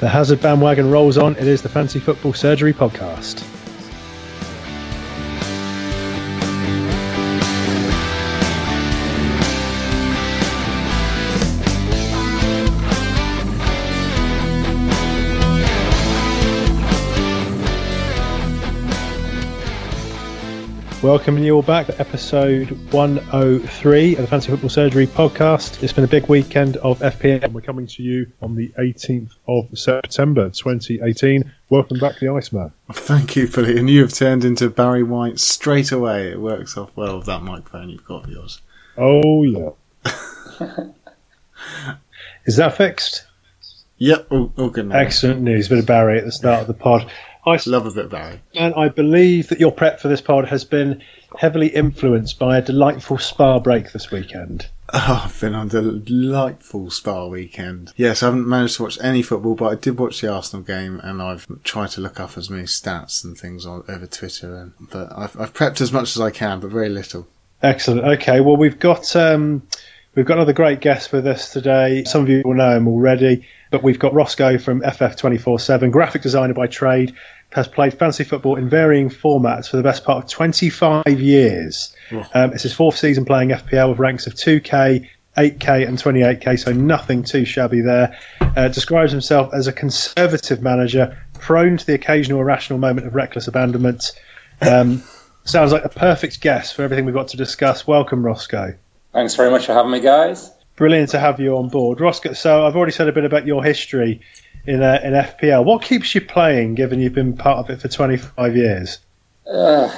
The Hazard bandwagon rolls on. It is the Fantasy Football Surgery Podcast. Welcoming you all back to episode 103 of the Fantasy Football Surgery podcast. It's been a big weekend of FPL. and We're coming to you on the 18th of September 2018. Welcome back, the Iceman. Thank you, Billy. And you have turned into Barry White straight away. It works off well with that microphone you've got of yours. Oh, yeah. Is that fixed? Yep, all, all good now. Excellent news. Bit of Barry at the start of the pod. I Love a bit of Barry. And I believe that your prep for this pod has been heavily influenced by a delightful spa break this weekend. Oh, I've been on a delightful spa weekend. Yes, I haven't managed to watch any football, but I did watch the Arsenal game, and I've tried to look up as many stats and things on over Twitter. And but I've, I've prepped as much as I can, but very little. Excellent. Okay, well we've got um, we've got another great guest with us today. Some of you will know him already, but we've got Roscoe from FF twenty four seven, graphic designer by trade, has played fantasy football in varying formats for the best part of twenty five years. Um, it's his fourth season playing FPL with ranks of two K. 8k and 28k, so nothing too shabby there. Uh, describes himself as a conservative manager, prone to the occasional irrational moment of reckless abandonment. Um, sounds like a perfect guest for everything we've got to discuss. Welcome, Roscoe. Thanks very much for having me, guys. Brilliant to have you on board, Roscoe. So I've already said a bit about your history in uh, in FPL. What keeps you playing, given you've been part of it for 25 years? Uh,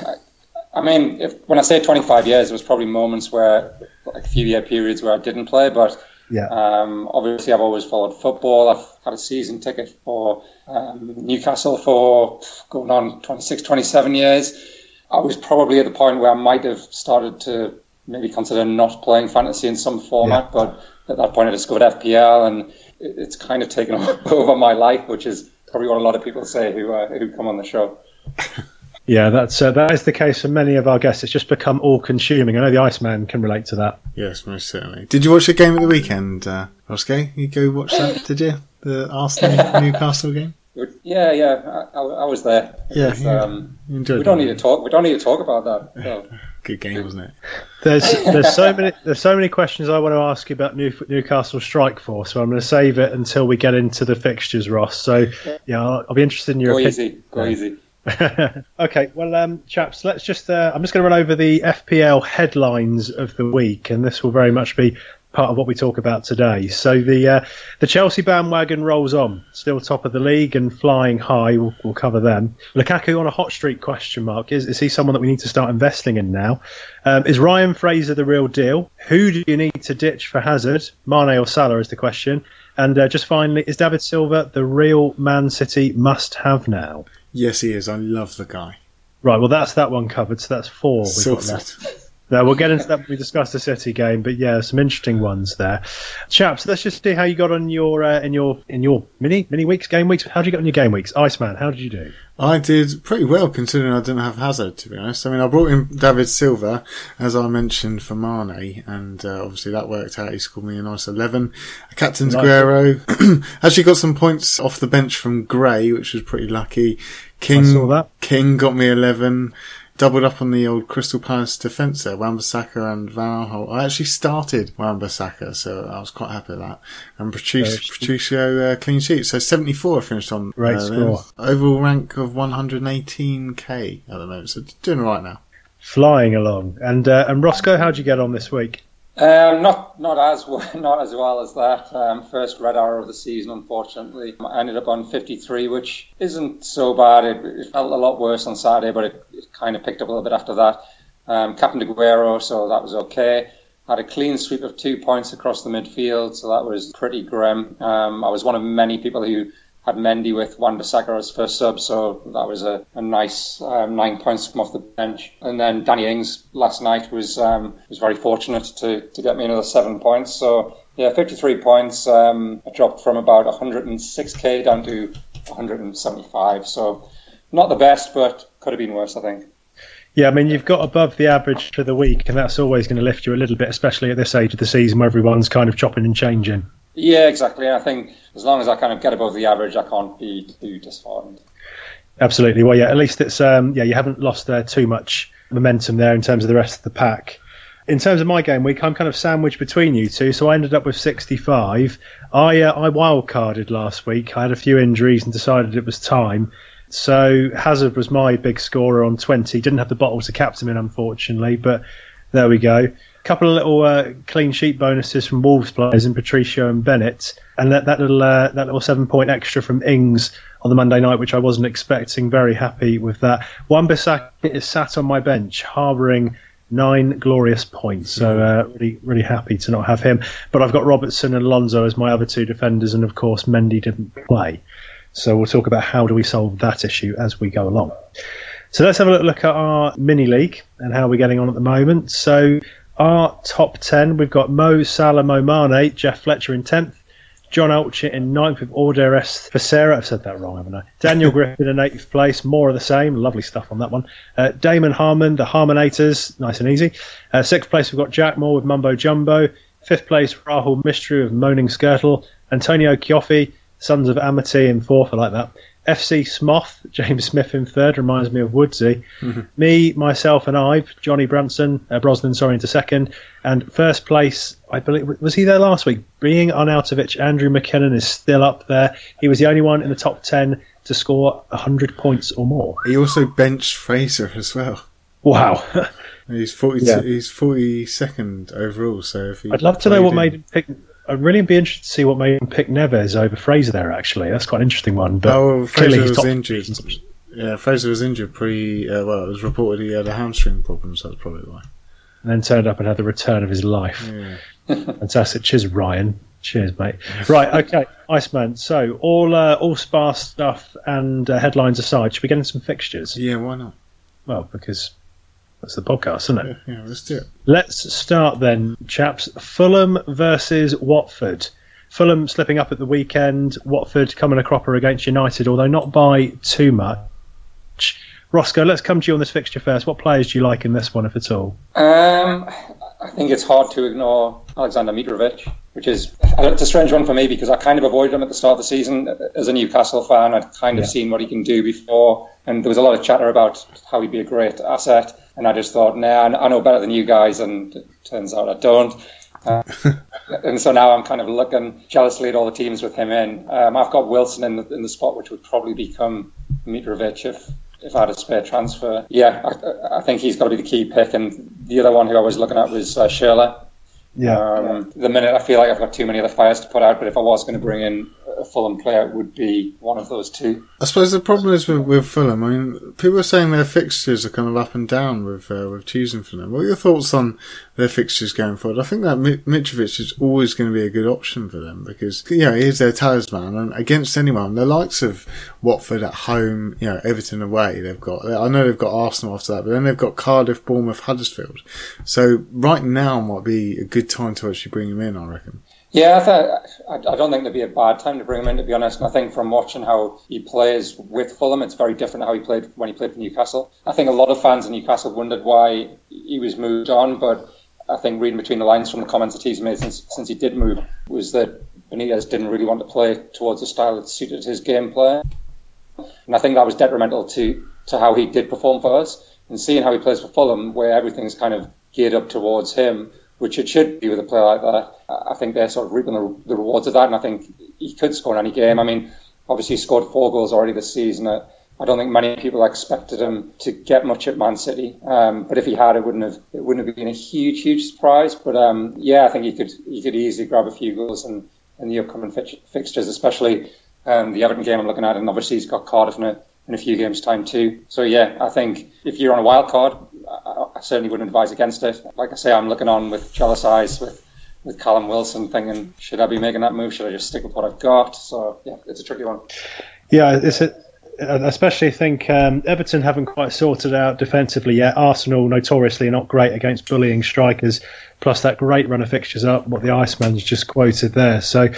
I mean, if, when I say 25 years, there was probably moments where, like a few year periods where I didn't play, but Yeah. um, obviously I've always followed football. I've had a season ticket for um, Newcastle for going on 26, 27 years. I was probably at the point where I might have started to maybe consider not playing fantasy in some format, but at that point I discovered FPL and it's kind of taken over my life, which is probably what a lot of people say who uh, who come on the show. Yeah, that's uh, that is the case for many of our guests. It's just become all-consuming. I know the Iceman can relate to that. Yes, most certainly. Did you watch the game at the weekend, uh, Roscoe? You go watch that, did you? The Arsenal Newcastle game? Yeah, yeah, I, I, was there. Yeah, was, yeah. Um, enjoyed we don't need to talk. We don't need to talk about that. No. Good game, wasn't it? There's there's so many there's so many questions I want to ask you about New, Newcastle Strike Force, so I'm going to save it until we get into the fixtures, Ross. So yeah, I'll, I'll be interested in your Go opinion. easy. Go easy. okay, well, um, chaps, let's just. Uh, I'm just going to run over the FPL headlines of the week, and this will very much be part of what we talk about today. So the uh, the Chelsea bandwagon rolls on, still top of the league and flying high. We'll, we'll cover them. Lukaku on a hot streak? Question mark. Is is he someone that we need to start investing in now? Um, is Ryan Fraser the real deal? Who do you need to ditch for Hazard? Mane or Salah is the question. And uh, just finally, is David Silva the real Man City must-have now? Yes, he is. I love the guy. Right, well, that's that one covered. So that's four we've got left. No, we'll get into that when we discuss the City game, but yeah, some interesting ones there, chaps. Let's just see how you got on your uh, in your in your mini mini weeks, game weeks. How did you get on your game weeks, Iceman? How did you do? I did pretty well considering I didn't have Hazard, to be honest. I mean, I brought in David Silva, as I mentioned, for Mane, and uh, obviously that worked out. He scored me a nice 11. Captain Nice. Actually got some points off the bench from Gray, which was pretty lucky. King, I saw that. King got me 11. Doubled up on the old Crystal Palace defence there, Wan-Bissaka and Van Aanholt. I actually started Wan-Bissaka, so I was quite happy with that. And Patricio, Patricio uh, clean sheet. So 74 I finished on. Great uh, score. Overall rank of 118k at the moment, so doing all right now. Flying along, and uh, and Roscoe, how'd you get on this week? Um, not not as well, not as well as that. Um, first red arrow of the season, unfortunately, I ended up on 53, which isn't so bad. It, it felt a lot worse on Saturday, but it, it kind of picked up a little bit after that. Um, Captain Aguero, so that was okay. Had a clean sweep of two points across the midfield, so that was pretty grim. Um, I was one of many people who had Mendy with Wan Bissaka as first sub, so that was a, a nice um, nine points from off the bench. And then Danny Ings last night was um, was very fortunate to, to get me another seven points. So yeah, 53 points. Um, I dropped from about 106k down to 175. So not the best, but could have been worse, I think. Yeah, I mean you've got above the average for the week, and that's always going to lift you a little bit, especially at this age of the season where everyone's kind of chopping and changing. Yeah, exactly. I think as long as I kind of get above the average, I can't be too disheartened. Absolutely. Well, yeah. At least it's um, yeah. You haven't lost there too much momentum there in terms of the rest of the pack. In terms of my game week, I'm kind of sandwiched between you two, so I ended up with 65. I uh, I wildcarded last week. I had a few injuries and decided it was time. So Hazard was my big scorer on 20. Didn't have the bottle to captain him, unfortunately, but there we go. Couple of little uh, clean sheet bonuses from Wolves players in Patricio and Bennett, and that, that little uh, that little seven point extra from Ings on the Monday night, which I wasn't expecting. Very happy with that. Wan-Bissaka is sat on my bench, harbouring nine glorious points. So uh, really, really happy to not have him. But I've got Robertson and Alonso as my other two defenders, and of course Mendy didn't play. So we'll talk about how do we solve that issue as we go along. So let's have a look at our mini league and how we're getting on at the moment. So our top ten, we've got Mo Salah, Mo Mane, Jeff Fletcher in tenth, John Ulcher in ninth with Orderes for Sarah. I've said that wrong, haven't I? Daniel Griffin in eighth place. More of the same. Lovely stuff on that one. Uh, Damon Harmon, the Harmonators. Nice and easy. Uh, sixth place, we've got Jack Moore with Mumbo Jumbo. Fifth place, Rahul Mistry with Moaning Skirtle. Antonio Chioffi, Sons of Amity in fourth. I like that. FC Smoth, James Smith in third, reminds me of Woodsy. Mm-hmm. Me, myself, and Ive, Johnny Branson, uh, Brosnan, sorry, into second. And first place, I believe, was he there last week? Being Arnautovic, Andrew McKinnon is still up there. He was the only one in the top 10 to score 100 points or more. He also benched Fraser as well. Wow. he's 40, yeah. he's 42nd overall, so if I'd love to know what made him pick I'd really be interested to see what made him pick Neves over Fraser there. Actually, that's quite an interesting one. But oh, well, Fraser was injured. Yeah, Fraser was injured pre. Uh, well, it was reported he had a hamstring problem, so that's probably why. And then turned up and had the return of his life. Yeah. Fantastic. Cheers, Ryan. Cheers, mate. Right, okay, Iceman. So all uh, all sparse stuff and uh, headlines aside, should we get into some fixtures? Yeah, why not? Well, because that's the podcast, isn't it? Yeah, yeah, let's do it. Let's start then, chaps. Fulham versus Watford. Fulham slipping up at the weekend. Watford coming a cropper against United, although not by too much. Roscoe, let's come to you on this fixture first. What players do you like in this one, if at all? Um, I think it's hard to ignore Alexander Mitrovic, which is it's a strange one for me because I kind of avoided him at the start of the season as a Newcastle fan. I'd kind of yeah. seen what he can do before, and there was a lot of chatter about how he'd be a great asset. And I just thought, nah, I know better than you guys, and it turns out I don't. Uh, and so now I'm kind of looking jealously at all the teams with him in. Um, I've got Wilson in the, in the spot, which would probably become Mitrovic if if I had a spare transfer. Yeah, I, I think he's got to be the key pick. And the other one who I was looking at was uh, Schürrle. Yeah. Um, the minute I feel like I've got too many other fires to put out, but if I was going to bring in a Fulham player, it would be one of those two. I suppose the problem is with, with Fulham. I mean, people are saying their fixtures are kind of up and down with uh, with choosing for them. What are your thoughts on their fixtures going forward? I think that Mitrovic is always going to be a good option for them because you know he is their talisman, and against anyone, the likes of Watford at home, you know Everton away, they've got. I know they've got Arsenal after that, but then they've got Cardiff, Bournemouth, Huddersfield. So right now might be a good time to actually bring him in. I reckon. Yeah, I, th- I, don't think there'd be a bad time to bring him in. To be honest, I think from watching how he plays with Fulham, it's very different how he played when he played for Newcastle. I think a lot of fans in Newcastle wondered why he was moved on, but I think reading between the lines from the comments that he's made since since he did move was that Benitez didn't really want to play towards a style that suited his gameplay, and I think that was detrimental to to how he did perform for us. And seeing how he plays for Fulham, where everything's kind of geared up towards him, which it should be with a player like that. I think they're sort of reaping the, the rewards of that, and I think he could score in any game. I mean, obviously he scored four goals already this season. I don't think many people expected him to get much at Man City, um, but if he had, it wouldn't have it wouldn't have been a huge, huge surprise. But um, yeah, I think he could he could easily grab a few goals in, in the upcoming fixtures, especially um, the Everton game I'm looking at, and obviously he's got Cardiff in a, in a few games' time too. So yeah, I think if you're on a wild card, I, I certainly wouldn't advise against it. Like I say, I'm looking on with jealous eyes with with Callum Wilson, thinking should I be making that move? Should I just stick with what I've got? So yeah, it's a tricky one. Yeah, it's a, especially think um, Everton haven't quite sorted out defensively yet. Arsenal notoriously not great against bullying strikers. Plus that great run of fixtures up, what the Iceman's just quoted there. So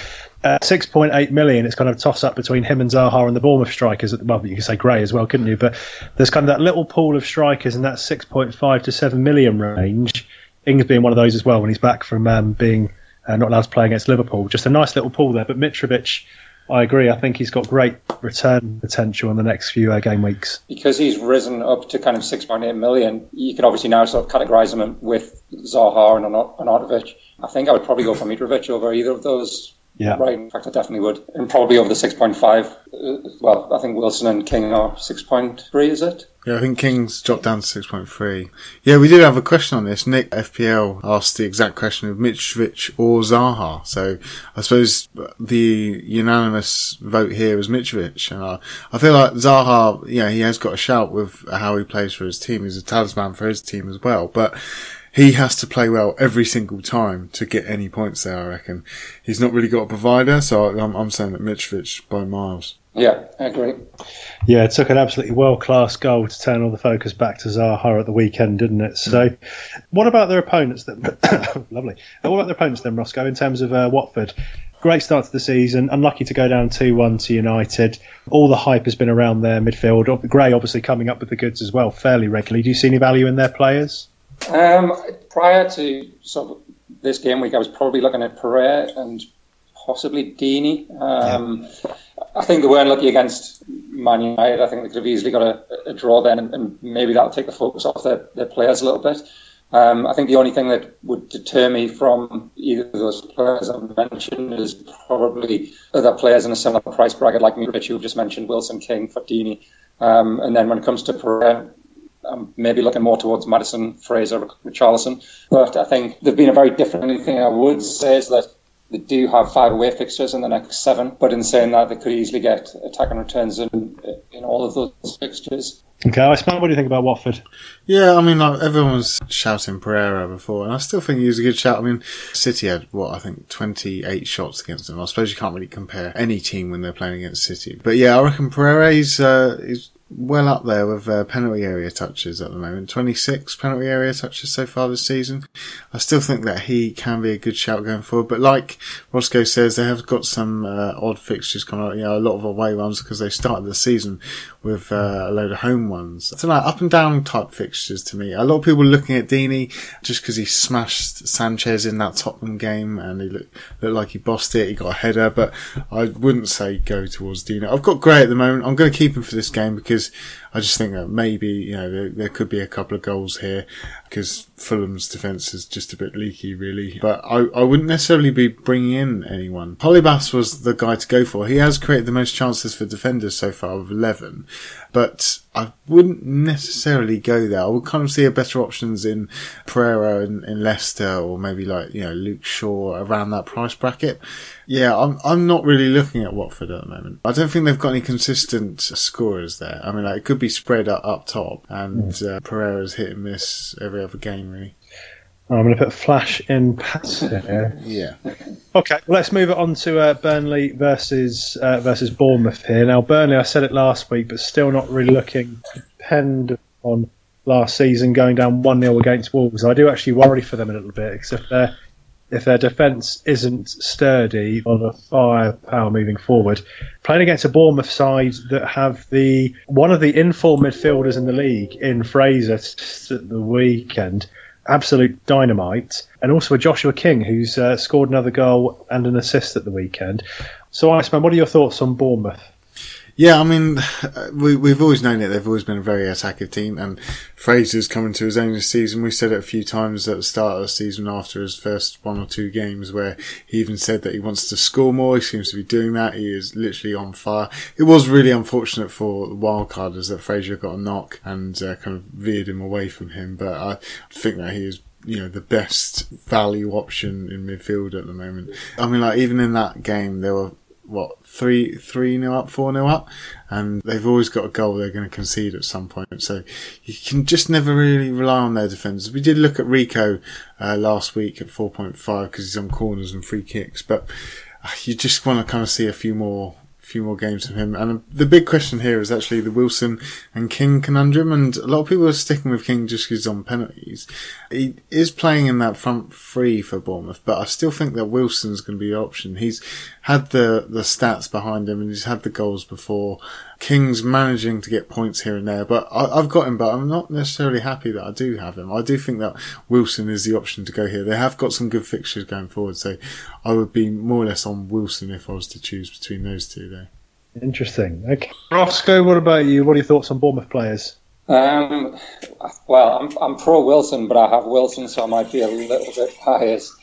uh, 6.8 million, it's kind of a toss up between him and Zaha and the Bournemouth strikers at the moment. You could say Gray as well, couldn't you? But there's kind of that little pool of strikers in that 6.5 to 7 million range. Ings being one of those as well when he's back from um, being uh, not allowed to play against Liverpool. Just a nice little pool there. But Mitrovic, I agree. I think he's got great return potential in the next few uh, game weeks. Because he's risen up to kind of 6.8 million, you can obviously now sort of categorise him with Zaha and Arnautovic. I think I would probably go for Mitrovic over either of those yeah. Right. In fact, I definitely would. And probably over the 6.5. Uh, well, I think Wilson and King are 6.3, is it? Yeah, I think King's dropped down to 6.3. Yeah, we did have a question on this. Nick FPL asked the exact question of Mitrovic or Zaha. So I suppose the unanimous vote here was Mitrovic. And I, I feel like Zaha, yeah, he has got a shout with how he plays for his team. He's a talisman for his team as well. But he has to play well every single time to get any points there, I reckon. He's not really got a provider, so I'm, I'm saying that Mitrovic by miles. Yeah, I agree. Yeah, it took an absolutely world class goal to turn all the focus back to Zaha at the weekend, didn't it? So, what about their opponents? Then, lovely. What about their opponents then, Roscoe? In terms of uh, Watford, great start to the season. Unlucky to go down two one to United. All the hype has been around their midfield. Gray obviously coming up with the goods as well fairly regularly. Do you see any value in their players? Um, prior to sort of this game week, I was probably looking at Pereira and possibly Deeney. Um, yeah. I think they weren't lucky against Man United. I think they could have easily got a, a draw then, and, and, maybe that'll take the focus off their, their players a little bit. Um, I think the only thing that would deter me from either of those players I've mentioned is probably other players in a similar price bracket like Mitrovic, you've just mentioned, Wilson King, Ferdini. Um, and then when it comes to Pereira, I'm maybe looking more towards Maddison, Fraser, Richarlison. But I think they've been a very different. Thing I would say is that they do have five away fixtures in the next seven. But in saying that, they could easily get attack and returns in in all of those fixtures. Okay, Iceman, what do you think about Watford? Yeah, I mean, like, everyone was shouting Pereira before, and I still think he was a good shout. I mean, City had, what, I think 28 shots against them. I suppose you can't really compare any team when they're playing against City. But yeah, I reckon Pereira, he's, uh, he's well up there with uh, penalty area touches at the moment. 26 penalty area touches so far this season. I still think that he can be a good shout going forward. But like Roscoe says, they have got some uh, odd fixtures coming up. You know, a lot of away ones because they started the season with uh, a load of home ones. It's like up and down type fixtures to me. A lot of people looking at Deeney just because he smashed Sanchez in that Tottenham game and he looked, looked like he bossed it. He got a header, but I wouldn't say go towards Deeney. I've got Gray at the moment. I'm going to keep him for this game because because I just think that maybe you know there, there could be a couple of goals here because Fulham's defence is just a bit leaky, really. But I, I wouldn't necessarily be bringing in anyone. Holebas was the guy to go for. He has created the most chances for defenders so far of 11, but I wouldn't necessarily go there. I would kind of see a better options in Pereira and in Leicester or maybe like, you know, Luke Shaw around that price bracket. Yeah, I'm, I'm not really looking at Watford at the moment. I don't think they've got any consistent scorers there. I mean, like, it could be spread up, up top and mm. uh, Pereira's hit and miss every other game, really. I'm going to put Flash in pass here. yeah. Okay, well, let's move it on to uh, Burnley versus uh, versus Bournemouth here. Now, Burnley, I said it last week, but still not really looking depend on last season going down 1 0 against Wolves. I do actually worry for them a little bit because if their if their defence isn't sturdy on a firepower moving forward, playing against a Bournemouth side that have the one of the inform midfielders in the league in Fraser at the weekend absolute dynamite, and also a Joshua King who's uh, scored another goal and an assist at the weekend. So, Iceman, what are your thoughts on Bournemouth? Yeah, I mean, we, we've always known it. They've always been a very attacking team, and Fraser's coming to his own this season. We said it a few times at the start of the season after his first one or two games, where he even said that he wants to score more. He seems to be doing that. He is literally on fire. It was really unfortunate for the wildcarders that Fraser got a knock and uh, kind of veered him away from him, but I think that he is you know the best value option in midfield at the moment. I mean, like even in that game, there were what three three nil up, four nil up, and they've always got a goal they're going to concede at some point. So you can just never really rely on their defenders. We did look at Rico uh, last week at four point five because he's on corners and free kicks, but uh, you just want to kind of see a few more few more games from him. And the big question here is actually the Wilson and King conundrum. And a lot of people are sticking with King just because on penalties. He is playing in that front three for Bournemouth, but I still think that Wilson's going to be the option. He's had the, the stats behind him and he's had the goals before. King's managing to get points here and there, but I, have got him, but I'm not necessarily happy that I do have him. I do think that Wilson is the option to go here. They have got some good fixtures going forward, so I would be more or less on Wilson if I was to choose between those two there. Interesting. Okay. Roscoe, what about you? What are your thoughts on Bournemouth players? Um, well, I'm, I'm pro Wilson, but I have Wilson, so I might be a little bit biased.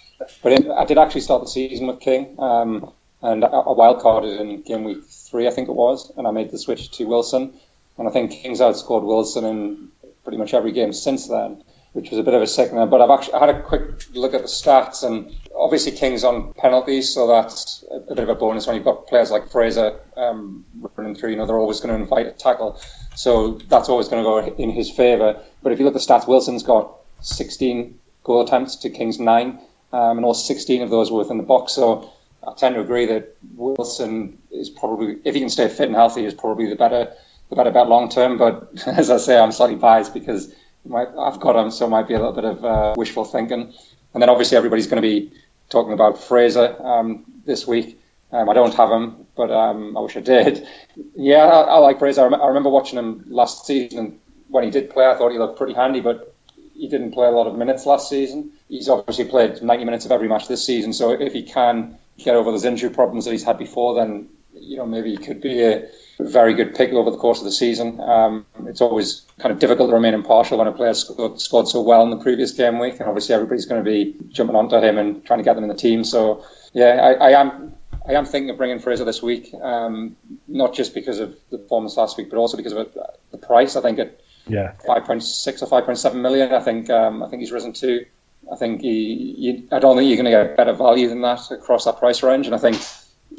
But it, I did actually start the season with King, um, and I, I wildcarded in game week three, I think it was, and I made the switch to Wilson. And I think King's outscored Wilson in pretty much every game since then, which was a bit of a sickener. But I've actually had a quick look at the stats, and obviously King's on penalties, so that's a, bit of a bonus when you've got players like Fraser um, running through. You know, they're always going to invite a tackle, so that's always going to go in his favour. But if you look at the stats, Wilson's got 16 goal attempts to King's nine, um, and all 16 of those were within the box. So I tend to agree that Wilson is probably, if he can stay fit and healthy, is probably the better the better bet long term. But as I say, I'm slightly biased because I've got him, so it might be a little bit of uh, wishful thinking. And then obviously everybody's going to be talking about Fraser um, this week. Um, I don't have him, but um, I wish I did. Yeah, I, I like Fraser. I, rem- I, remember watching him last season, when he did play, I thought he looked pretty handy, but he didn't play a lot of minutes last season. He's obviously played 90 minutes of every match this season, so if he can get over those injury problems that he's had before, then you know maybe he could be a very good pick over the course of the season. Um, it's always kind of difficult to remain impartial when a player scored, scored, so well in the previous game week, and obviously everybody's going to be jumping onto him and trying to get them in the team. So yeah, I, I am. I am thinking of bringing Fraser this week, um, not just because of the performance last week, but also because of the price. I think at yeah. 5.6 or 5.7 million, I think um, I think he's risen to I think you, I don't think you're going to get better value than that across that price range. And I think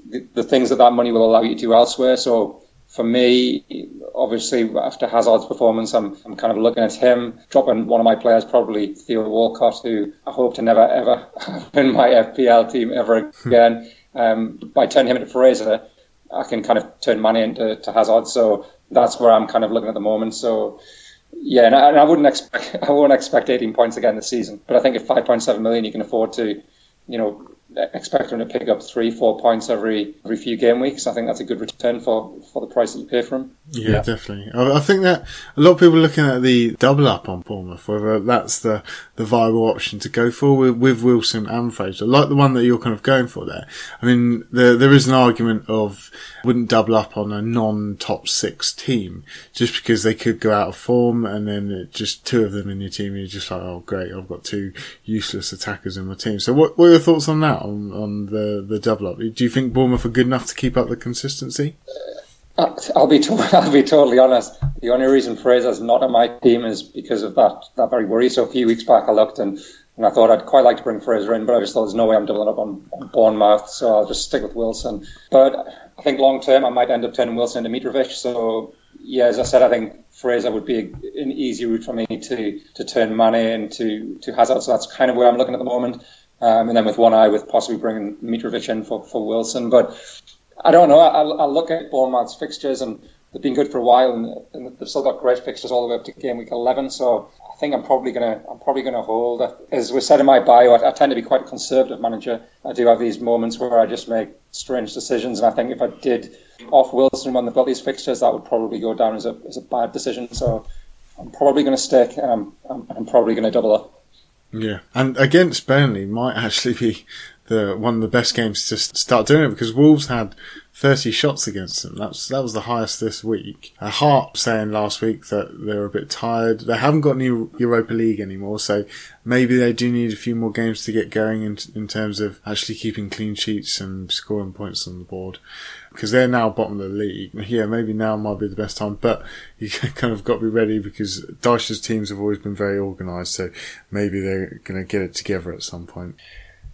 the, the, things that that money will allow you to do elsewhere. So for me, obviously after Hazard's performance, I'm, I'm kind of looking at him dropping one of my players, probably Theo Walcott, who I hope to never ever have in my FPL team ever again. um, by turning him into Fraser, I can kind of turn money into to Hazard. So that's where I'm kind of looking at the moment. So yeah, and I, and I, wouldn't expect I won't expect 18 points again this season. But I think at 5.7 million, you can afford to, you know, expect him to pick up three, four points every every few game weeks. I think that's a good return for, for the price that you pay for him. Yeah, yeah. definitely. I, I, think that a lot of people are looking at the double up on Bournemouth, whether that's the, the viable option to go for with, with Wilson and Fraser, like the one that you're kind of going for there. I mean, there there is an argument of wouldn't double up on a non-top six team just because they could go out of form and then just two of them in your team, you're just like, oh great, I've got two useless attackers in my team. So what, what are your thoughts on that? On, on the, the double up. Do you think Bournemouth are good enough to keep up the consistency? Uh, I'll be to- I'll be totally honest. The only reason Fraser's not on my team is because of that that very worry. So a few weeks back, I looked and, and I thought I'd quite like to bring Fraser in, but I just thought there's no way I'm doubling up on, on Bournemouth, so I'll just stick with Wilson. But I think long term, I might end up turning Wilson into Mitrovic. So yeah, as I said, I think Fraser would be an easy route for me to to turn money into to Hazard. So that's kind of where I'm looking at the moment. Um, and then with one eye with possibly bringing Mitrovic in for, for Wilson. But I don't know. I, I look at Bournemouth's fixtures and they've been good for a while, and, and, they've still got great fixtures all the way up to game week 11. So I think I'm probably gonna I'm probably gonna hold. As was said in my bio, I, I, tend to be quite a conservative manager. I do have these moments where I just make strange decisions, and I think if I did off Wilson when they've got these fixtures, that would probably go down as a as a bad decision. So I'm probably going to stick, and I'm, I'm, I'm probably going to double up. Yeah, and against Burnley might actually be the one of the best games to start doing it because Wolves had 30 shots against them. That's that was the highest this week. A Hart saying last week that they're a bit tired. They haven't got any Europa League anymore, so maybe they do need a few more games to get going in in terms of actually keeping clean sheets and scoring points on the board because they're now bottom of the league. Yeah, maybe now might be the best time, but you kind of got to be ready because Dyche's teams have always been very organised, so maybe they're going to get it together at some point.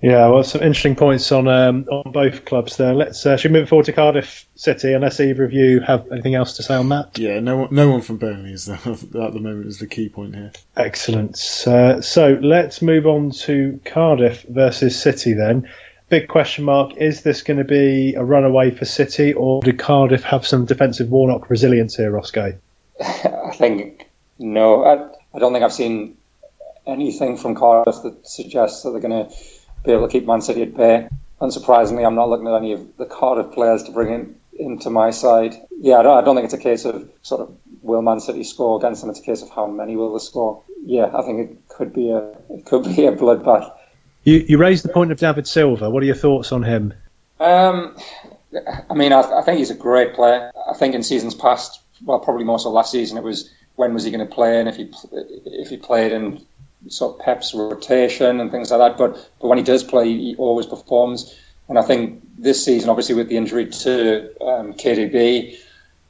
Yeah, well, some interesting points on um, on both clubs there. Let's uh, should we move forward to Cardiff City, unless either of you have anything else to say on that. Yeah, no, one, no one from Burnley is at the moment is the key point here. Excellent. Uh, so let's move on to Cardiff versus City then. big question mark is this going to be a runaway for City, or do Cardiff have some defensive Warnock resilience here, Roscoe? I think no. I, I don't think I've seen anything from Cardiff that suggests that they're going to be able to keep Man City at bay. Unsurprisingly, I'm not looking at any of the Cardiff players to bring in into my side. Yeah, I don't, I don't think it's a case of sort of will Man City score against them. It's a case of how many will they score. Yeah, I think it could be a it could be a bloodbath. You you raised the point of David Silva. What are your thoughts on him? Um, I mean, I, I think he's a great player. I think in seasons past, well, probably more so last season, it was when was he going to play and if he if he played in sort of Pep's rotation and things like that. But but when he does play, he always performs. And I think this season, obviously with the injury to um, KDB,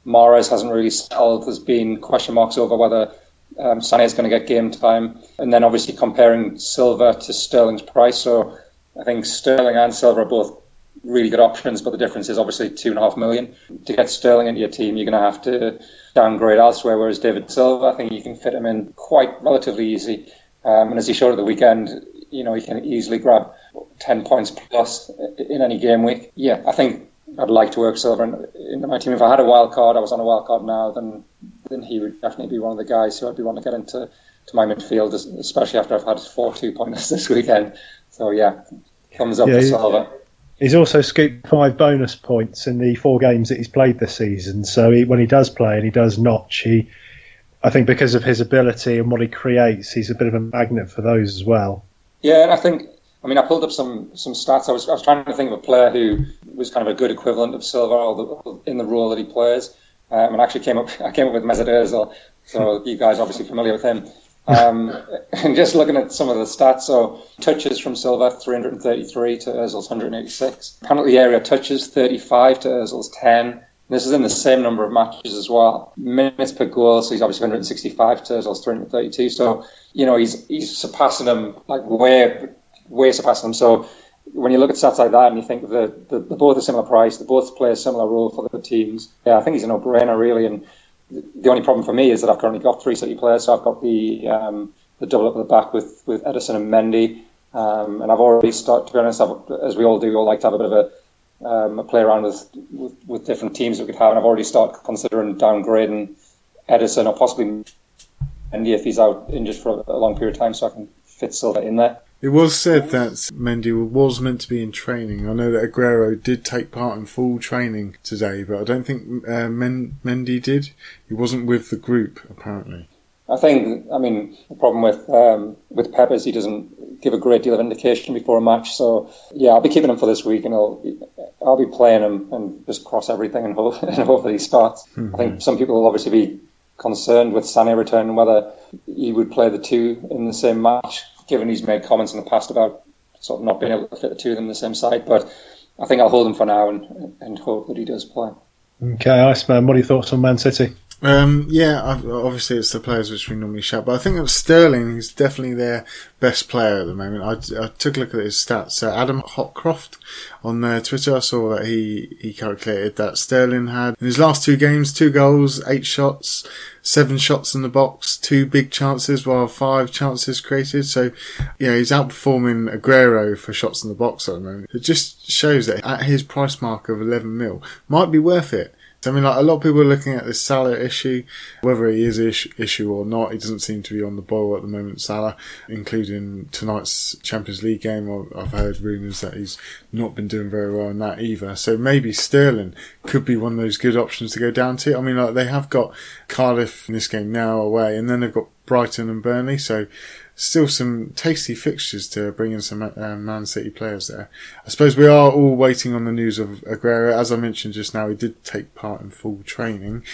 Mahrez hasn't really settled. There's been question marks over whether um, Sané is going to get game time. And then obviously comparing Silva to Sterling's price. So I think Sterling and Silva are both really good options, but the difference is obviously two and a half million. To get Sterling into your team, you're going to have to downgrade elsewhere, whereas David Silva, I think you can fit him in quite relatively easy. Um, and as he showed at the weekend, you know, he can easily grab 10 points plus in any game week. Yeah, I think I'd like to work Silva in my team. If I had a wild card, I was on a wild card now, then then he would definitely be one of the guys who I'd be wanting to get into to my midfield, especially after I've had four two pointers this weekend. So yeah, thumbs up yeah, to Silva. He's also scooped five bonus points in the four games that he's played this season. So he, when he does play and he does notch, he, I think because of his ability and what he creates, he's a bit of a magnet for those as well. Yeah, and I think I mean, I pulled up some some stats. I was I was trying to think of a player who was kind of a good equivalent of Silva in the role that he plays, um, and actually came up I came up with Mesut Ozil. So you guys are obviously familiar with him. Um, and just looking at some of the stats, so touches from Silva 333 to Ozil's 186. Penalty area touches 35 to Ozil's 10. This is in the same number of matches as well. Minutes per goal, so he's obviously 165 to Ozil's 332. So you know he's he's surpassing them, like way way surpassing them. So when you look at stats like that and you think the, the, they're both a similar price, they both play a similar role for the teams, yeah, I think he's a no-brainer really. And the only problem for me is that I've currently got three City players, so I've got the um, the double up at the back with, with Ederson and Mendy, um, and I've already started. To be honest, I've, as we all do, we all like to have a bit of a, um, play around with, with, with different teams we could have, and I've already started considering downgrading Ederson or possibly Mendy if he's out injured for a long period of time, so I can fit Silva in there. It was said that Mendy was meant to be in training. I know that Aguero did take part in full training today, but I don't think uh, Men- Mendy did. He wasn't with the group, apparently. I think, I mean, the problem with um, with Pep is he doesn't give a great deal of indication before a match. So, yeah, I'll be keeping him for this week, and I'll I'll be playing him and just cross everything and hope and hopefully he starts. Mm-hmm. I think some people will obviously be concerned with Sané returning whether he would play the two in the same match given he's made comments in the past about sort of not being able to fit the two of them in the same side. But I think I'll hold him for now and, and hope that he does play. Okay, Iceman, what are your thoughts on Man City? Um, yeah, obviously it's the players which we normally shout, but I think that Sterling is definitely their best player at the moment. I, I took a look at his stats. Uh, Adam Hopcroft on their Twitter, I saw that he, he calculated that Sterling had in his last two games, two goals, eight shots, seven shots in the box, two big chances, while five chances created. So, yeah, he's outperforming Aguero for shots in the box at the moment. It just shows that at his price mark of 11 mil, might be worth it. I mean, like a lot of people are looking at this Salah issue, whether he is an issue or not. He doesn't seem to be on the boil at the moment, Salah, including tonight's Champions League game. I've heard rumours that he's not been doing very well in that either. So maybe Sterling could be one of those good options to go down to. I mean, like they have got Cardiff in this game now away, and then they've got Brighton and Burnley. So still some tasty fixtures to bring in some uh, Man City players there. I suppose we are all waiting on the news of Aguero. As I mentioned just now, he did take part in full training.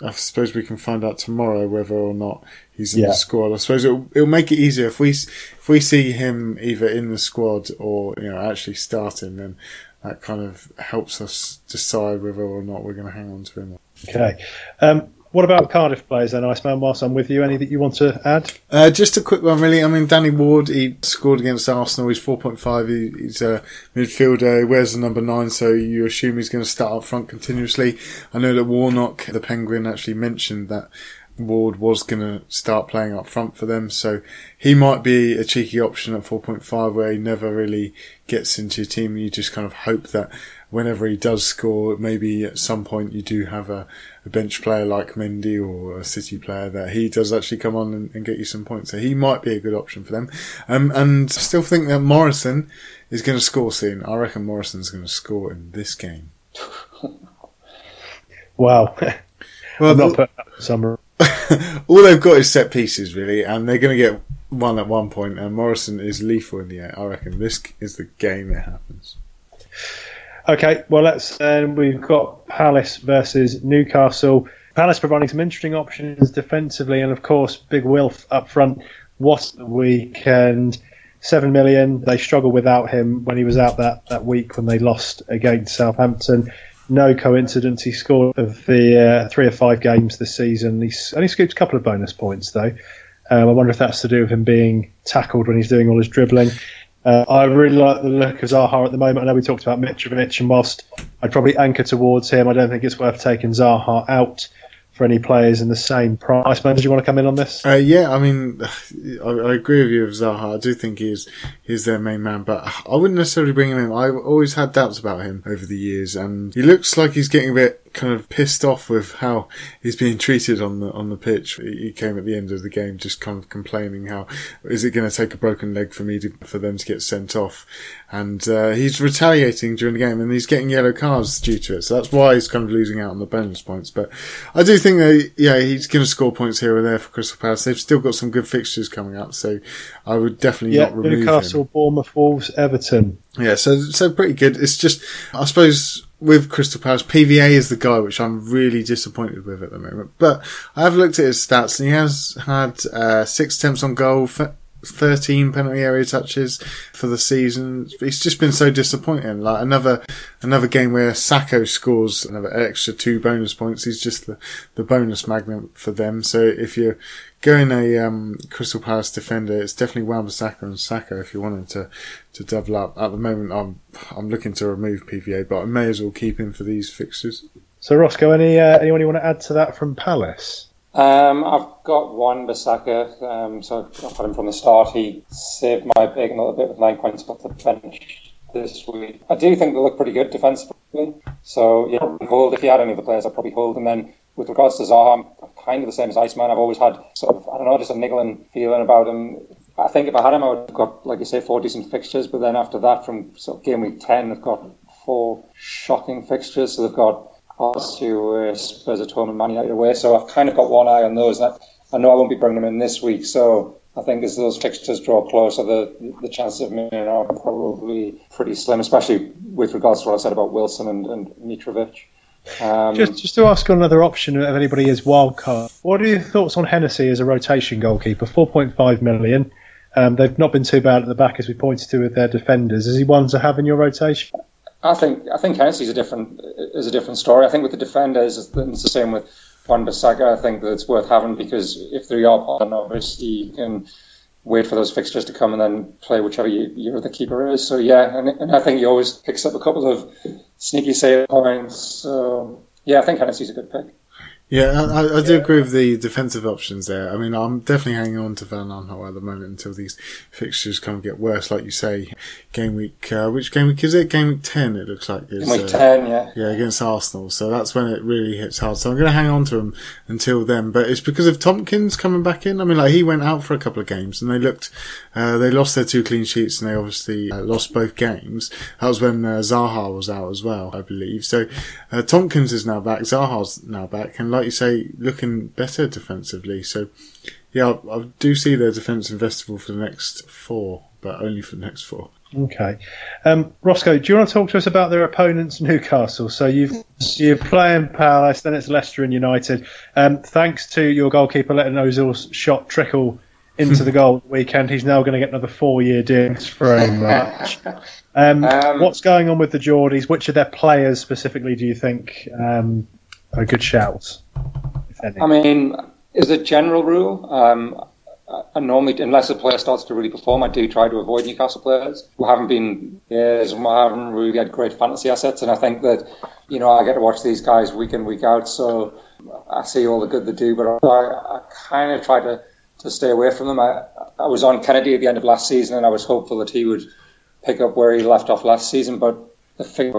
I suppose we can find out tomorrow whether or not he's in yeah. the squad. I suppose it'll, it'll make it easier if we if we see him either in the squad or you know actually starting. Then that kind of helps us decide whether or not we're going to hang on to him. Okay. Um, what about Cardiff players then, Iceman? Whilst I'm with you, any that you want to add? Uh, just a quick one, really. I mean, Danny Ward, he scored against Arsenal. He's 4.5. He, he's a midfielder. He wears the number nine, so you assume he's going to start up front continuously. I know that Warnock, the Penguin, actually mentioned that Ward was going to start playing up front for them. So he might be a cheeky option at 4.5 where he never really gets into your team. You just kind of hope that whenever he does score, maybe at some point you do have a, a bench player like Mendy or a City player that he does actually come on and, and, get you some points. So he might be a good option for them. Um, and I still think that Morrison is going to score soon. I reckon Morrison's going to score in this game. wow. well, not put summer. all they've got is set pieces, really, and they're going to get one at one point, and Morrison is lethal in the air. I reckon this is the game it happens. Okay, well, let's. Uh, we've got Palace versus Newcastle. Palace providing some interesting options defensively, and of course, Big Wilf up front. What a weekend! Seven million. They struggled without him when he was out that, that week when they lost against Southampton no coincidence. He scored of the uh, three or five games this season. He's only scooped a couple of bonus points though. Um, I wonder if that's to do with him being tackled when he's doing all his dribbling. Uh, I really like the look of Zaha at the moment. I know we talked about Mitrovic, and whilst I'd probably anchor towards him, I don't think it's worth taking Zaha out for any players in the same price. Man, did you want to come in on this? Uh, yeah, I mean, I, I, agree with you with Zaha. I do think he's he's their main man, but I wouldn't necessarily bring him in. I've always had doubts about him over the years, and he looks like he's getting a bit kind of pissed off with how he's being treated on the on the pitch. He came at the end of the game just kind of complaining how is it going to take a broken leg for me to, for them to get sent off, and uh, he's retaliating during the game and he's getting yellow cards due to it. So that's why he's kind of losing out on the bonus points. But I do think that yeah he's going to score points here or there for Crystal Palace. They've still got some good fixtures coming up, so I would definitely yeah, not remove Newcastle, him. Bournemouth, Wolves, Everton. Yeah, so so pretty good. It's just I suppose with Crystal Palace, PVA is the guy which I'm really disappointed with at the moment. But I have looked at his stats and he has had uh, six attempts on goal, 13 penalty area touches for the season. It's just been so disappointing. Like another another game where Sakho scores another extra two bonus points. He's just the, the bonus magnet for them. So if you're going a um, Crystal Palace defender, it's definitely Wan-Bissaka and Sakho if you wanted to to double up. At the moment, I'm I'm looking to remove PVA, but I may as well keep him for these fixtures. So Roscoe, any uh, anyone you want to add to that from Palace? Um, I've got Wan Bissaka, um, so I've got him from the start. He saved my pick a little bit with nine points off the bench this week. I do think they look pretty good defensively. So yeah, hold if you had any of the players, I'd probably hold. And then with regards to Zaha, I'm kind of the same as Iceman. I've always had sort of, I don't know, just a niggling feeling about him. I think if I had him, I would have got, like you say, four decent fixtures. But then after that, from sort of game week 10, they've got four shocking fixtures. So they've got us to uh, Spurs at home and Man United away. So I've kind of got one eye on those. And I, I know I won't be bringing them in this week. So I think as those fixtures draw closer, the the chances of me are probably pretty slim, especially with regards to what I said about Wilson and, and Mitrovic. Um, just, just to ask on another option if anybody is wildcard, what are your thoughts on Hennessy as a rotation goalkeeper? 4.5 million. Um, they've not been too bad at the back, as we pointed to with their defenders. Is he one to have in your rotation? I think I think Hennessy's a different is a different story. I think with the defenders, it's the same with Wan-Bissaka. I think that it's worth having because if they are, then obviously you can wait for those fixtures to come and then play whichever you, your the keeper is. So yeah, and, and I think he always picks up a couple of sneaky save points. So yeah, I think Hennessy's a good pick. Yeah, I, I do yeah. agree with the defensive options there. I mean, I'm definitely hanging on to Van Aanholt at the moment until these fixtures kind of get worse. Like you say, game week, uh, which game week is it? Game week 10, it looks like. Is, game week uh, 10, yeah. Yeah, against Arsenal. So that's when it really hits hard. So I'm going to hang on to him until then. But it's because of Tomkins coming back in. I mean, like, he went out for a couple of games and they looked, uh, they lost their two clean sheets and they obviously uh, lost both games. That was when uh, Zaha was out as well, I believe. So uh, Tomkins is now back. Zaha's now back. And like you say, looking better defensively. So, yeah, I, I do see their defence investable for the next four, but only for the next four. Okay, um, Roscoe, do you want to talk to us about their opponents, Newcastle? So you've you're playing Palace, then it's Leicester and United. Um, thanks to your goalkeeper letting Ozil's shot trickle into the goal weekend, he's now going to get another four-year deal. very much. Um, um, what's going on with the Geordies? Which of their players specifically do you think are good shouts? I mean, as a general rule, um, I normally, unless a player starts to really perform, I do try to avoid Newcastle players who haven't been years and haven't really had great fantasy assets. And I think that, you know, I get to watch these guys week in, week out. So I see all the good they do, but I, I kind of try to, to stay away from them. I, I was on Kennedy at the end of last season, and I was hopeful that he would pick up where he left off last season. But the thing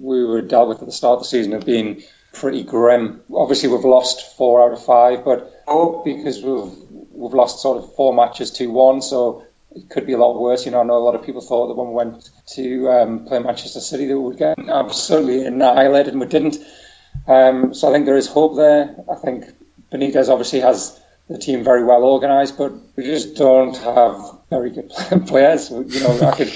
we were dealt with at the start of the season have been pretty grim. Obviously, we've lost four out of five, but because we've we've lost sort of four matches to one, so it could be a lot worse. You know, I know a lot of people thought that when we went to um, play Manchester City that we would get absolutely annihilated, and we didn't. Um, so I think there is hope there. I think Benitez obviously has the team very well organised, but we just don't have very good players. You know, I could.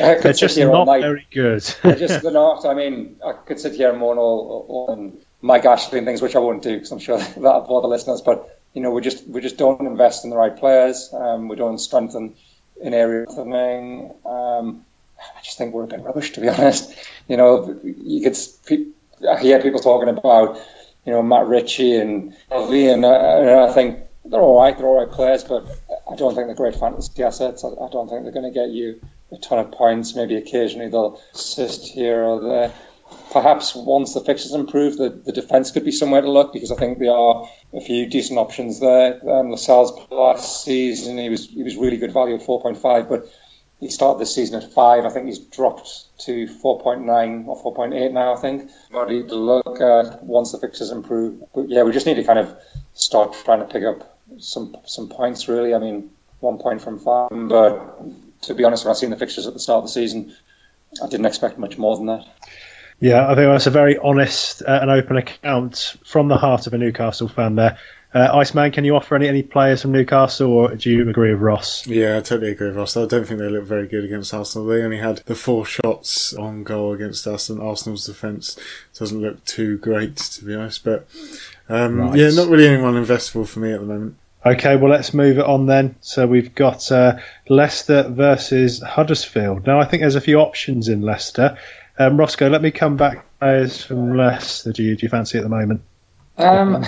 I could they're just not very good. they're just not. I mean, I could sit here and moan all, all and Mike Ashley and things, which I won't do because I'm sure that'll bore the listeners. But you know, we just we just don't invest in the right players. Um, we don't strengthen in of the um, I just think we're a bit rubbish, to be honest. You know, you could I hear people talking about you know Matt Ritchie and Lee, and, uh, and I think they're all right. They're all right players, but I don't think they're great fantasy assets. I, I don't think they're going to get you a ton of points. Maybe occasionally they'll assist here or there perhaps once the fixtures improve, the, the defence could be somewhere to look because I think there are a few decent options there. Um, Lascelles last season he was he was really good value at 4.5, but he started this season at five. I think he's dropped to 4.9 or 4.8 now. I think. But to look at once the fixtures improve. But yeah, we just need to kind of start trying to pick up some some points. Really, I mean, one point from five. But to be honest, when I seen the fixtures at the start of the season, I didn't expect much more than that. Yeah, I think that's a very honest uh, and open account from the heart of a Newcastle fan there. Uh, Iceman, can you offer any, any players from Newcastle, or do you agree with Ross? Yeah, I totally agree with Ross. I don't think they look very good against Arsenal. They only had the four shots on goal against us, and Arsenal's defence doesn't look too great, to be honest. But um, right. yeah, not really anyone investable for me at the moment. Okay, well, let's move it on then. So we've got uh, Leicester versus Huddersfield. Now, I think there's a few options in Leicester. Um, Roscoe, let me come back players from Leicester. Do you, do you fancy at the moment? Um,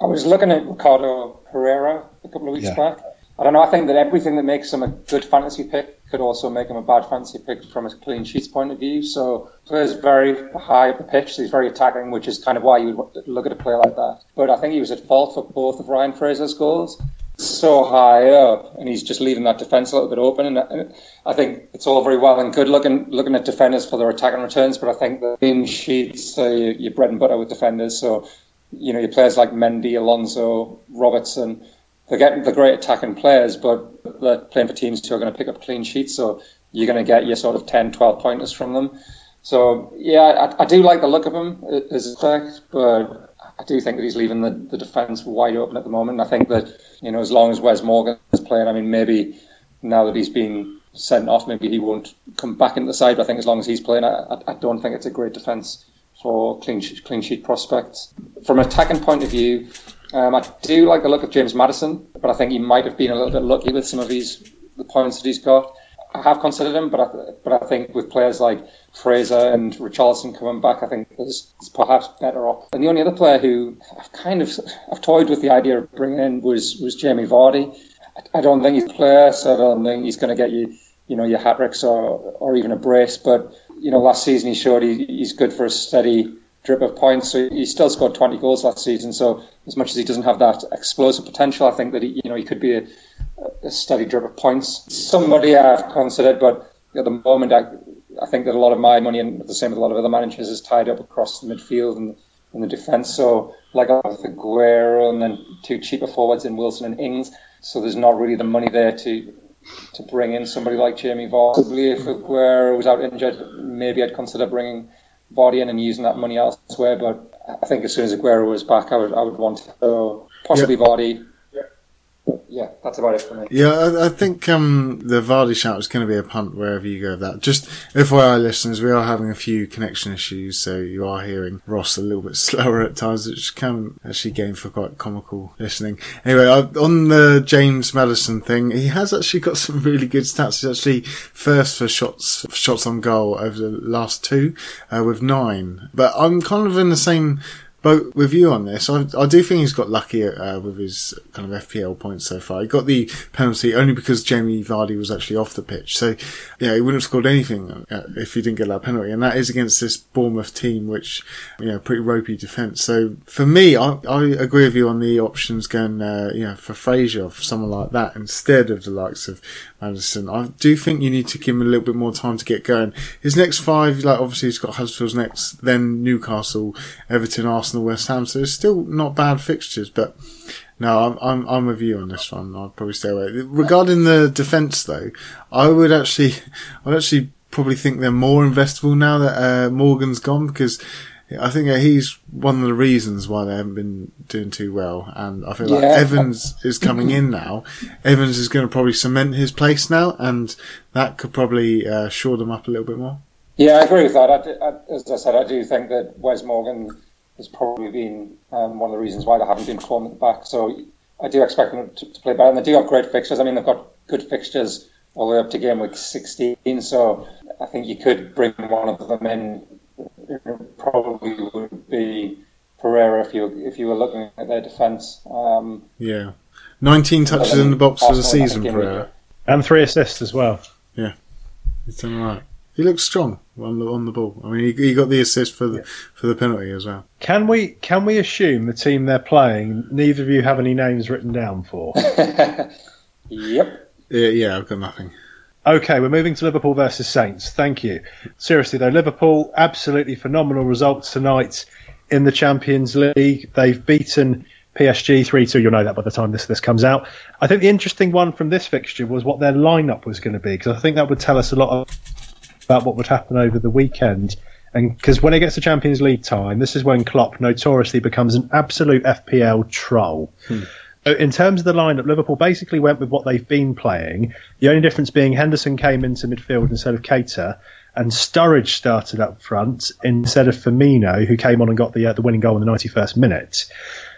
I was looking at Ricardo Pereira a couple of weeks yeah. back. I don't know. I think that everything that makes him a good fantasy pick could also make him a bad fantasy pick from a clean sheets point of view. So plays very high up the pitch. He's very attacking, which is kind of why you would look at a player like that. But I think he was at fault for both of Ryan Fraser's goals so high up, and he's just leaving that defence a little bit open. And I think it's all very well and good looking looking at defenders for their attacking returns, but I think the in sheets are your bread and butter with defenders. So you know your players like Mendy, Alonso, Robertson, they're getting the great attacking players, but they're playing for teams who are going to pick up clean sheets. So you're going to get your sort of 10, 12 pointers from them. So yeah, I, I do like the look of him uh, as a fact, but I do think that he's leaving the, the defence wide open at the moment. I think that you know, as long as Wes Morgan is playing, I mean, maybe now that he's been sent off, maybe he won't come back into the side. But I think as long as he's playing, I, I don't think it's a great defence for clean sheet, clean sheet prospects. From an attacking point of view, um, I do like the look of James Maddison, but I think he might have been a little bit lucky with some of these the points that he's got. I have considered him, but I, but I think with players like Fraser and Richarlison coming back, I think there's perhaps better off. And the only other player who I've kind of I've toyed with the idea of bringing in was was Jamie Vardy. I, I don't think he's a player, so I don't think he's going to get you you know your hat tricks or or even a brace. But you know last season he showed he, he's good for a steady drip of points. So he still scored 20 goals last season. So as much as he doesn't have that explosive potential, I think that he, you know he could be a, a steady drip of points. Somebody I've considered, but at the moment I, I think that a lot of my money and the same with a lot of other managers is tied up across the midfield and in the defence. So like Aguero and then two cheaper forwards in Wilson and Ings. So there's not really the money there to to bring in somebody like Jamie Vardy. Possibly if Aguero was out injured, maybe I'd consider bringing Vardy in and using that money elsewhere. But I think as soon as Aguero was back, I would I would want to so possibly yep. Vardy yeah, that's about it for me. Yeah, I, think um, the Vardy shout is going to be a punt wherever you go with that. Just FYI listeners, we are having a few connection issues, so you are hearing Ross a little bit slower at times, which can actually gain for quite comical listening. Anyway, on the James Maddison thing, he has actually got some really good stats. He's actually first for shots shots on goal over the last two, uh, with nine. But I'm kind of in the same boat with you on this. I, I do think he's got lucky uh, with his kind of FPL points so far. He got the penalty only because Jamie Vardy was actually off the pitch. So, yeah, he wouldn't have scored anything uh, if he didn't get that penalty. And that is against this Bournemouth team, which, you know, pretty ropey defence. So for me, I, I agree with you on the options going, uh, you know, for Fraser, for someone like that, instead of the likes of Maddison. I do think you need to give him a little bit more time to get going. His next five, like obviously he's got Huddersfield's next, then Newcastle, Everton, Arsenal, West Ham. So it's still not bad fixtures, but no, I'm, I'm, I'm with you on this one. I'll probably stay away. Regarding the defence though, I would actually, I'd actually probably think they're more investable now that, uh, Morgan's gone because I think he's one of the reasons why they haven't been doing too well. And I feel like. Evans is coming in now. Evans is going to probably cement his place now, and that could probably uh, shore them up a little bit more. Yeah, I agree with that. I do, I, as I said, I do think that Wes Morgan has probably been um, one of the reasons why they haven't been performing at the back. So I do expect them to, to play better. And they do have great fixtures. I mean, they've got good fixtures all the way up to game week 16. So I think you could bring one of them in probably would be Pereira if you if you were looking at their defence. Um, yeah, nineteen touches in the box for the season, Pereira, and three assists as well. Yeah, he's done right. He looks strong on the on the ball. I mean, he, he got the assist for the yeah. for the penalty as well. Can we can we assume the team they're playing? Neither of you have any names written down for. yep. Yeah, yeah, I've got nothing. Okay, we're moving to Liverpool versus Saints. Thank you. Seriously though, Liverpool absolutely phenomenal results tonight in the Champions League. They've beaten PSG 3 2. You'll know that by the time this, this comes out. I think the interesting one from this fixture was what their lineup was going to be, because I think that would tell us a lot about what would happen over the weekend. And because when it gets to Champions League time, this is when Klopp notoriously becomes an absolute FPL troll. Hmm in terms of the lineup, Liverpool basically went with what they've been playing. The only difference being Henderson came into midfield instead of Keita, and Sturridge started up front instead of Firmino, who came on and got the uh, the winning goal in the 91st minute.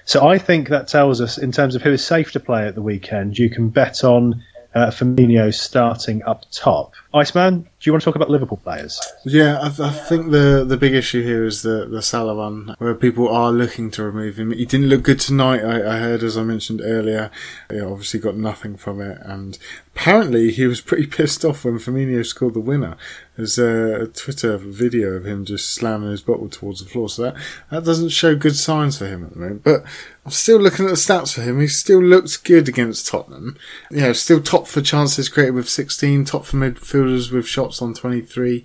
So I think that tells us, in terms of who is safe to play at the weekend, you can bet on uh, Firmino starting up top. Iceman, do you want to talk about Liverpool players? Yeah, I, I, think the the big issue here is the the Salah one, where people are looking to remove him. He didn't look good tonight. I, I heard, as I mentioned earlier, he obviously got nothing from it, and apparently he was pretty pissed off when Firmino scored the winner. There's a, a Twitter video of him just slamming his bottle towards the floor, so that that doesn't show good signs for him at the moment. But I'm still looking at the stats for him. He still looks good against Tottenham. Yeah, still top for chances created with 16, top for midfielders with shots on 23.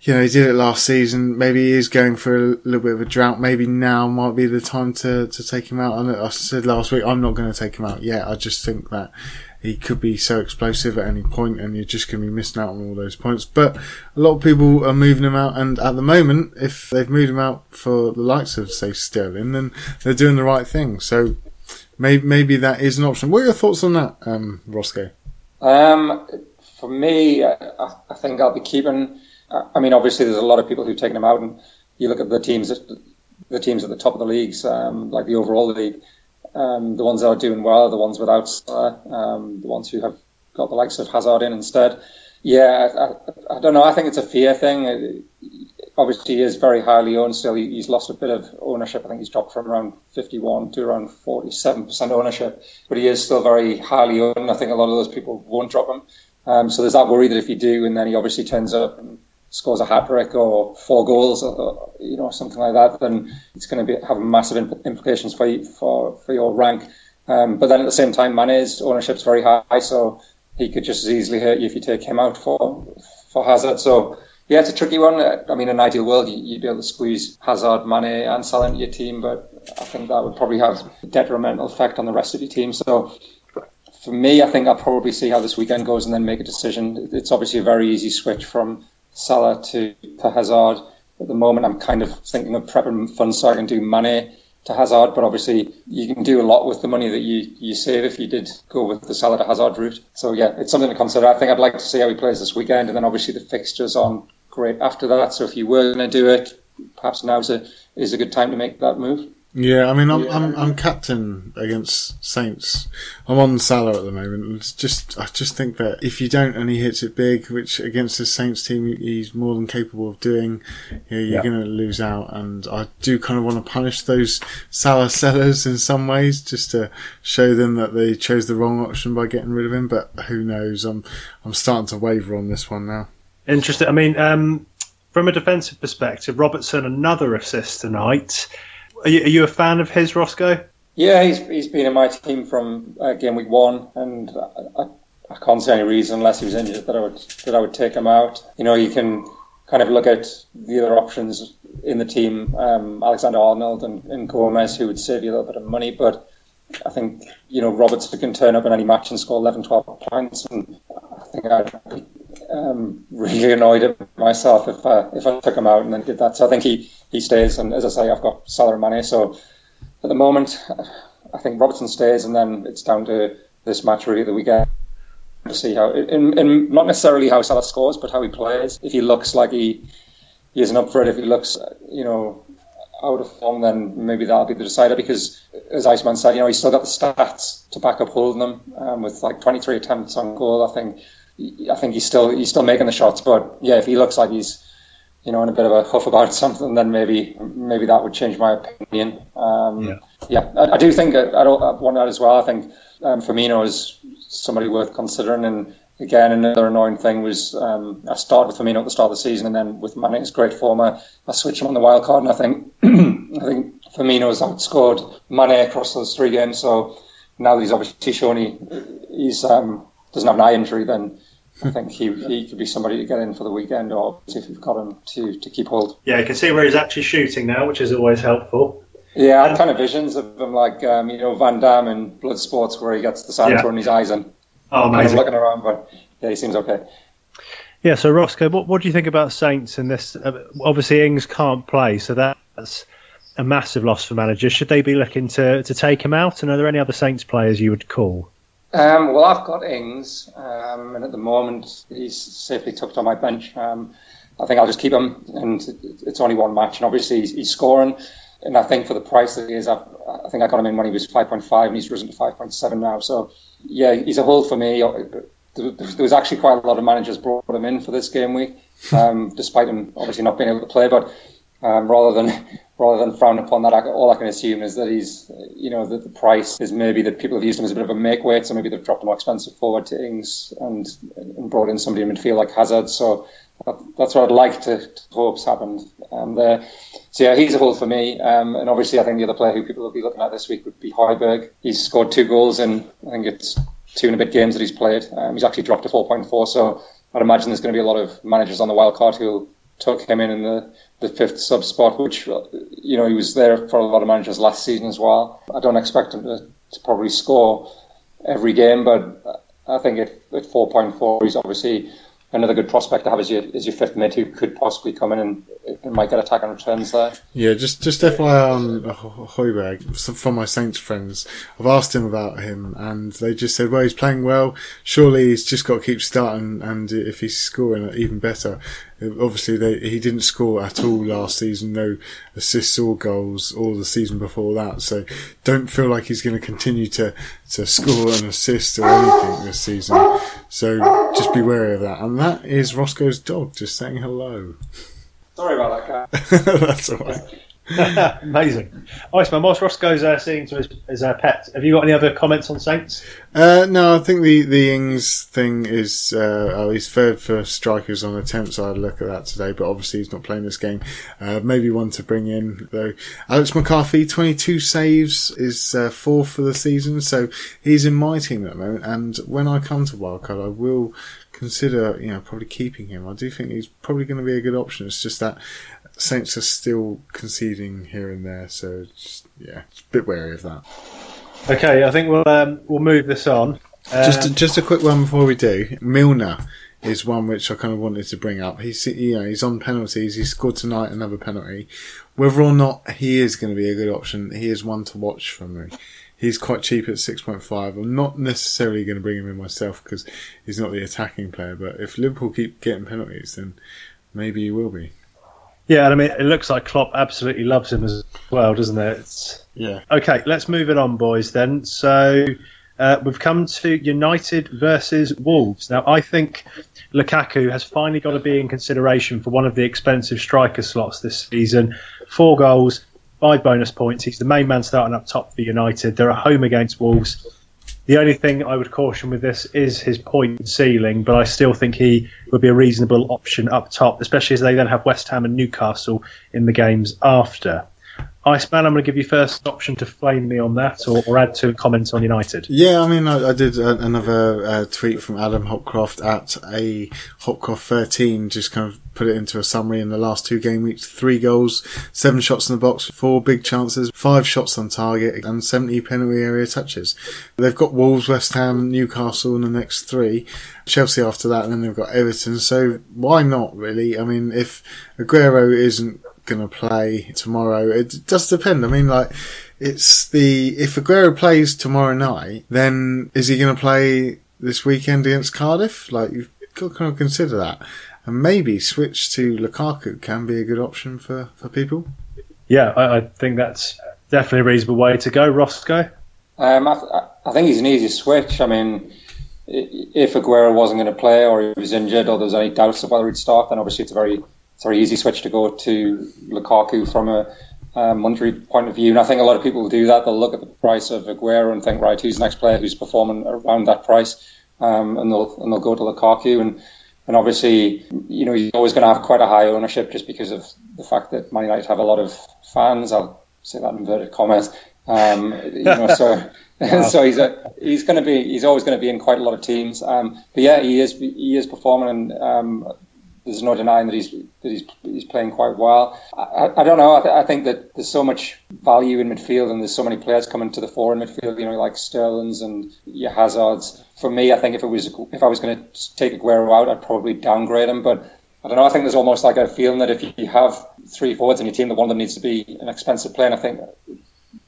You know, he did it last season. Maybe he is going for a little bit of a drought. Maybe now might be the time to, to take him out. I said last week, I'm not going to take him out yet. I just think that he could be so explosive at any point and you're just going to be missing out on all those points. But a lot of people are moving him out and at the moment, if they've moved him out for the likes of, say, Sterling, then they're doing the right thing. So maybe, maybe that is an option. What are your thoughts on that, um, Roscoe? Um, for me, I, I, think I'll be keeping. I mean, obviously, there's a lot of people who've taken him out, and you look at the teams, the teams at the top of the leagues, um, like the overall league. Um, the ones that are doing well are the ones without um, the ones who have got the likes of Hazard in instead. Yeah, I, I, I, don't know. I think it's a fear thing. It, obviously, he is very highly owned still. He, he's lost a bit of ownership. I think he's dropped from around 51 to around 47% ownership, but he is still very highly owned. I think a lot of those people won't drop him. Um, so there's that worry that if you do, and then he obviously turns up and scores a hat trick or four goals, or, you know, something like that, then it's going to be have massive implications for you, for for your rank. Um, but then at the same time, Mane's ownership's very high, so he could just as easily hurt you if you take him out for for Hazard. So yeah, it's a tricky one. I mean, in an ideal world, you'd be able to squeeze Hazard, Mane, and Salah into your team, but I think that would probably have a detrimental effect on the rest of your team. So for me, I think I'll probably see how this weekend goes and then make a decision. It's obviously a very easy switch from Salah to, to Hazard. At the moment, I'm kind of thinking of prepping funds so I can do Mane to Hazard, but obviously you can do a lot with the money that you, you save if you did go with the Salah to Hazard route. So yeah, it's something to consider. I think I'd like to see how he plays this weekend, and then obviously the fixtures on great after that. So if you were going to do it, perhaps now is a, is a good time to make that move. Yeah, I mean, I'm, Yeah. I'm I'm captain against Saints. I'm on Salah at the moment. It's just I just think that if you don't and he hits it big, which against the Saints team he's more than capable of doing, yeah, you're Yeah. going to lose out. And I do kind of want to punish those Salah sellers in some ways, just to show them that they chose the wrong option by getting rid of him. But who knows? I'm I'm starting to waver on this one now. Interesting. I mean, um, from a defensive perspective, Robertson another assist tonight. Are you, are you a fan of his, Roscoe? Yeah, he's, he's been in my team from uh, game week one, and I, I, I can't see any reason unless he was injured that I would that I would take him out. You know, you can kind of look at the other options in the team, um, Alexander Arnold and, and Gomez, who would save you a little bit of money, but I think you know Robertson can turn up in any match and score 11, 12 points, and I think I'd be um, really annoyed at myself if I, if I took him out and then did that. So I think he, he stays, and as I say, I've got Salah and Mane, so at the moment, I think Robertson stays, and then it's down to this match really the weekend to see how, in, in not necessarily how Salah scores, but how he plays. If he looks like he he isn't up for it, if he looks, you know, out of form, then maybe that'll be the decider. Because as Iceman said, you know, he's still got the stats to back up holding them um, with like 23 attempts on goal. I think I think he's still he's still making the shots, but yeah, if he looks like he's you know, in a bit of a huff about something, then maybe maybe that would change my opinion. Um, Yeah. yeah, I, I do think I, I don't I want that as well. I think um, Firmino is somebody worth considering. And again, another annoying thing was um, I started with Firmino at the start of the season, and then with Mane's great form, I, I switched him on the wild card, and I think I think Firmino's outscored Mane across those three games. So now that he's obviously shown he he's um, doesn't have an eye injury, then. I think he, he could be somebody to get in for the weekend, or if you've got him to, to keep hold. Yeah, you can see where he's actually shooting now, which is always helpful. Yeah, I had kind of visions of him like um, you know Van Damme in Blood Sports, where he gets the sand Yeah. thrown in his eyes and Oh, kind of looking around. But yeah, he seems okay. Yeah, so Roscoe, what, what do you think about Saints in this? Uh, obviously, Ings can't play, so that's a massive loss for managers. Should they be looking to, to take him out? And are there any other Saints players you would call? Um, well, I've got Ings, um, and at the moment he's safely tucked on my bench. Um, I think I'll just keep him, and it's only one match, and obviously he's, he's scoring. And I think for the price that he is, I, I think I got him in when he was 5.5, and he's risen to 5.7 now. So yeah, he's a hold for me. There there was actually quite a lot of managers brought him in for this game week, um, despite him obviously not being able to play. But um, rather than rather than frown upon that, all I can assume is that he's, you know, that the price is maybe that people have used him as a bit of a make weight, so maybe they've dropped a more expensive forward to Ings and, and brought in somebody in midfield like Hazard. So that, that's what I'd like to, to hope's happened um, there. So yeah, he's a hold for me. Um, and obviously, I think the other player who people will be looking at this week would be Hojbjerg. He's scored two goals in I think it's two and a bit games that he's played. Um, he's actually dropped to 4.4. So I'd imagine there's going to be a lot of managers on the wild card who'll took him in in the, the fifth sub spot, which, uh, you know, he was there for a lot of managers last season as well. I don't expect him to, to probably score every game, but I think at, at 4.4, he's obviously another good prospect to have as your, as your fifth mid who could possibly come in and, and might get attack and returns there. Yeah, just just FYI on Ho- Hojbjerg, from my Saints friends, I've asked him about him, and they just said, well, he's playing well. Surely he's just got to keep starting, and if he's scoring, even better. Obviously, they, he didn't score at all last season, no assists or goals, or the season before that. So don't feel like he's going to continue to, to score an assist or anything this season. So just be wary of that. And that is Roscoe's dog just saying hello. Sorry about that, guy. That's all right. Amazing. Iceman, whilst Roscoe's uh, seeing to his, his uh, pet, have you got any other comments on Saints? Uh, no, I think the, the Ings thing is, uh, oh, he's third for strikers on attempts. I had look at that today, but obviously he's not playing this game. Uh, maybe one to bring in though. Alex McCarthy, 22 saves, is uh, fourth for the season, so he's in my team at the moment. And when I come to Wildcard, I will consider, you know, probably keeping him. I do think he's probably going to be a good option. It's just that Saints are still conceding here and there, so just, yeah, just a bit wary of that. Okay, I think we'll um, we'll move this on. Um, Just a, just a quick one before we do. Milner is one which I kind of wanted to bring up. He's you know he's on penalties. He scored tonight another penalty. Whether or not he is going to be a good option, he is one to watch for me. He's quite cheap at six point five. I'm not necessarily going to bring him in myself because he's not the attacking player. But if Liverpool keep getting penalties, then maybe he will be. Yeah, and I mean, it looks like Klopp absolutely loves him as well, doesn't it? It's... Yeah. Okay, let's move it on, boys. Then, so uh, we've come to United versus Wolves. Now, I think Lukaku has finally got to be in consideration for one of the expensive striker slots this season. Four goals, five bonus points. He's the main man starting up top for United. They're at home against Wolves. The only thing I would caution with this is his point ceiling, but I still think he would be a reasonable option up top, especially as they then have West Ham and Newcastle in the games after. Iceman, I'm going to give you first option to flame me on that or, or add to comments on United. Yeah, I mean, I, I did a, another uh, tweet from Adam Hopcroft at a Hopcroft 13, just kind of put it into a summary in the last two game weeks. Three goals, seven shots in the box, four big chances, five shots on target, and 70 penalty area touches. They've got Wolves, West Ham, Newcastle in the next three. Chelsea after that, and then they've got Everton. So why not, really? I mean, if Aguero isn't going to play tomorrow. It does depend. I mean, like, it's the, if Aguero plays tomorrow night, then is he going to play this weekend against Cardiff? Like, you've got to kind of consider that. And maybe switch to Lukaku can be a good option for, for people. Yeah, I, I think that's definitely a reasonable way to go. Roscoe? Um, I, I think he's an easy switch. I mean, if Aguero wasn't going to play or he was injured or there was any doubts of whether he'd start, then obviously it's a very it's a very easy switch to go to Lukaku from a um, monetary point of view. And I think a lot of people will do that. They'll look at the price of Aguero and think, right, who's the next player who's performing around that price? Um, and they'll and they'll go to Lukaku. And and obviously, you know, he's always going to have quite a high ownership just because of the fact that Man United have a lot of fans. I'll say that in inverted commas. Um, you know, so wow. so he's a, he's going to be he's always going to be in quite a lot of teams. Um, but yeah, he is he is performing, and um, there's no denying that he's that he's he's playing quite well. I, I don't know. I, th- I, think that there's so much value in midfield, and there's so many players coming to the fore in midfield. You know, like Sterling's and your Hazards. For me, I think if it was if I was going to take Aguero out, I'd probably downgrade him. But I don't know. I think there's almost like a feeling that if you have three forwards in your team, that one of them needs to be an expensive player. And I think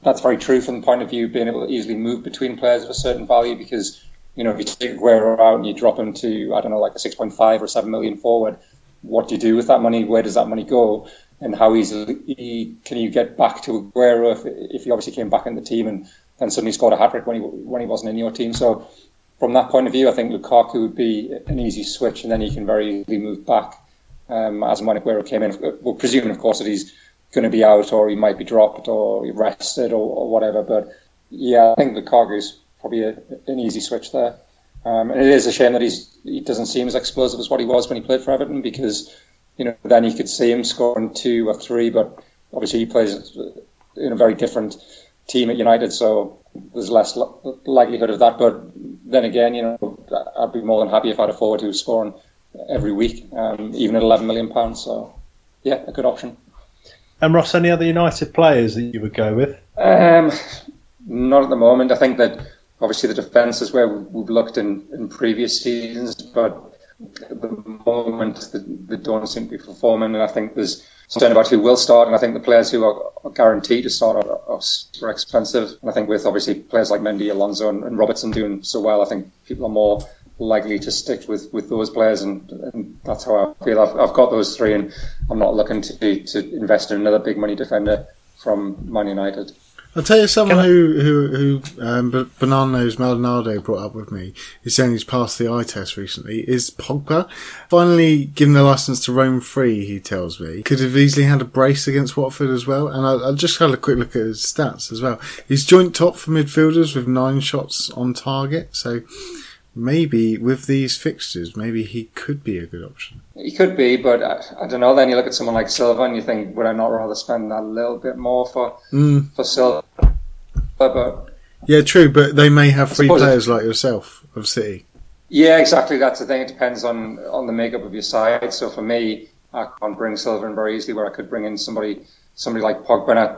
that's very true from the point of view of being able to easily move between players of a certain value because you know, if you take Aguero out and you drop him to, I don't know, like a 6.5 or 7 million forward, what do you do with that money? Where does that money go? And how easily can you get back to Aguero if, if he obviously came back in the team and then suddenly scored a hat trick when he, when he wasn't in your team? So, from that point of view, I think Lukaku would be an easy switch and then he can very easily move back um, as when Aguero came in. We're presuming, of course, that he's going to be out or he might be dropped or rested or, or whatever. But yeah, I think Lukaku is probably a, an easy switch there. Um, and it is a shame that he's he doesn't seem as explosive as what he was when he played for Everton because you know then you could see him scoring two or three, but obviously he plays in a very different team at United, so there's less likelihood of that. But then again, you know, I'd be more than happy if I had a forward who was scoring every week, um, even at 11 million pounds. So yeah, a good option. And Ross, any other United players that you would go with? Um, not at the moment. I think that obviously the defence is where we've looked in, in previous seasons, but at the moment they, don't seem to be performing, and I think there's concern about who will start, and I think the players who are, are guaranteed to start are, are, super expensive. And I think with obviously players like Mendy, Alonso, and, and, Robertson doing so well, I think people are more likely to stick with, with those players, and, and that's how I feel. I've, I've got those three, and I'm not looking to to invest in another big money defender from Man United. I'll tell you someone who who who um, Bananos Maldonado brought up with me. He's saying he's passed the eye test recently. Is Pogba finally given the license to roam free? He tells me could have easily had a brace against Watford as well. And I, I just had a quick look at his stats as well. He's joint top for midfielders with nine shots on target. So maybe with these fixtures, maybe he could be a good option. He could be, but I, I, don't know. Then you look at someone like Silva and you think, would I not rather spend a little bit more for mm. for Silva? But yeah, true. But they may have free players like yourself of City. Yeah, exactly. That's the thing. It depends on on the makeup of your side. So for me, I can't bring Silva in very easily. Where I could bring in somebody somebody like Pogba. And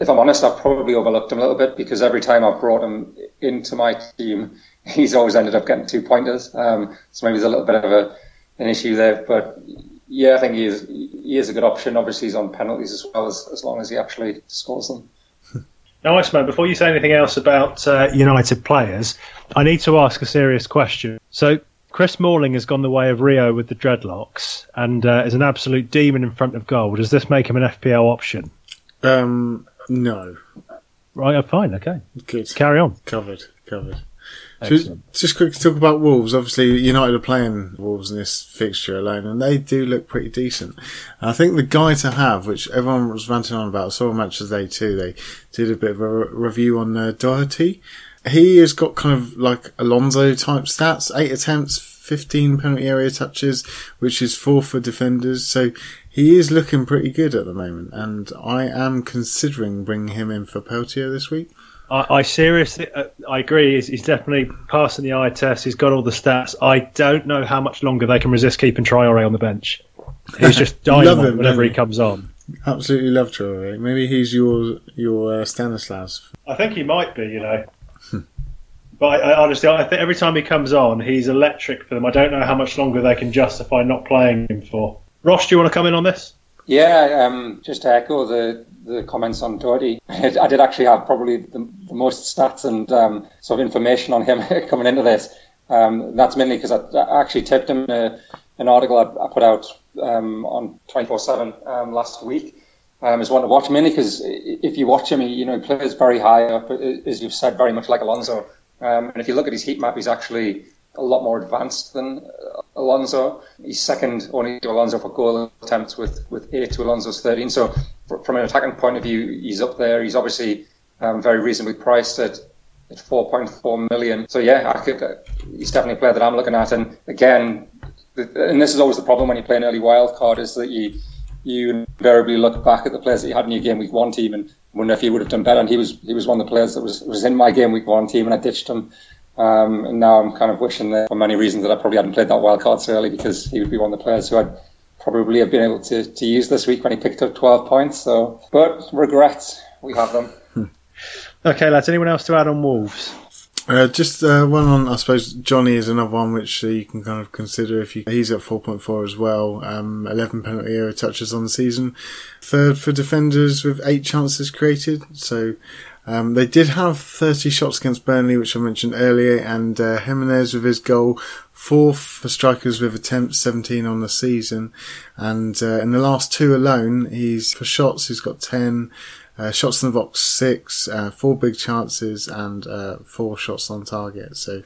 if I'm honest, I've probably overlooked him a little bit because every time I've brought him into my team, he's always ended up getting two pointers. Um, so maybe there's a little bit of a, an issue there. But yeah, I think he is he is a good option. Obviously, he's on penalties as well as as long as he actually scores them. Now, Iceman, before you say anything else about uh, United players, I need to ask a serious question. So, Chris Smalling has gone the way of Rio with the dreadlocks and uh, is an absolute demon in front of goal. Does this make him an FPL option? Um, no. Right, oh, fine, okay. Good. Carry on. Covered. Covered. Excellent. Just, quick to talk about Wolves. Obviously, United are playing Wolves in this fixture alone, and they do look pretty decent. And I think the guy to have, which everyone was ranting on about, I saw a match today too. They did a bit of a re- review on uh, Doherty. He has got kind of like Alonso type stats: eight attempts, fifteen penalty area touches, which is four for defenders. So he is looking pretty good at the moment, and I am considering bringing him in for Peltier this week. I, I seriously, uh, I agree. He's, he's definitely passing the eye test. He's got all the stats. I don't know how much longer they can resist keeping Traore on the bench. He's just Love him, whenever he comes on. Absolutely love Traore. Maybe he's your your uh, Stanislas. I think he might be, you know. but I, I honestly, I think every time he comes on, he's electric for them. I don't know how much longer they can justify not playing him for. Ross, do you want to come in on this? Yeah, um, just to echo the, the comments on Doherty, I did actually have probably the, the most stats and um, sort of information on him coming into this. Um, that's mainly because I, I actually tipped him a, an article I, I put out um, on 24/7 um, last week. Um, as one to watch mainly because if you watch him, he, you know, he plays very high up, as you've said, very much like Alonso. Um, and if you look at his heat map, he's actually a lot more advanced than uh, Alonso. He's second only to Alonso for goal attempts with, with eight to Alonso's 13. So from an attacking point of view, he's up there. He's obviously um, very reasonably priced at, at 4.4 million. So yeah, I could, uh, he's definitely a player that I'm looking at. And again, and this is always the problem when you play an early wild card is that you you invariably look back at the players that you had in your game week one team and wonder if he would have done better. And he was he was one of the players that was was in my game week one team, and I ditched him. Um, and now I'm kind of wishing that for many reasons that I probably hadn't played that wild card so early because he would be one of the players who I'd probably have been able to, to use this week when he picked up 12 points. So, but regrets, we have them. Okay, lads. Anyone else to add on Wolves? Uh, just uh, one on, I suppose Jonny is another one which uh, you can kind of consider if you. He's at 4.4 as well. Um, 11 penalty area touches on the season. Third for defenders with eight chances created. So um, they did have 30 shots against Burnley, which I mentioned earlier, and uh, Jimenez with his goal. four for strikers with attempts, 17 on the season. And uh, in the last two alone, he's for shots, he's got 10. Uh, shots in the box six, uh, four big chances, and uh, four shots on target. So,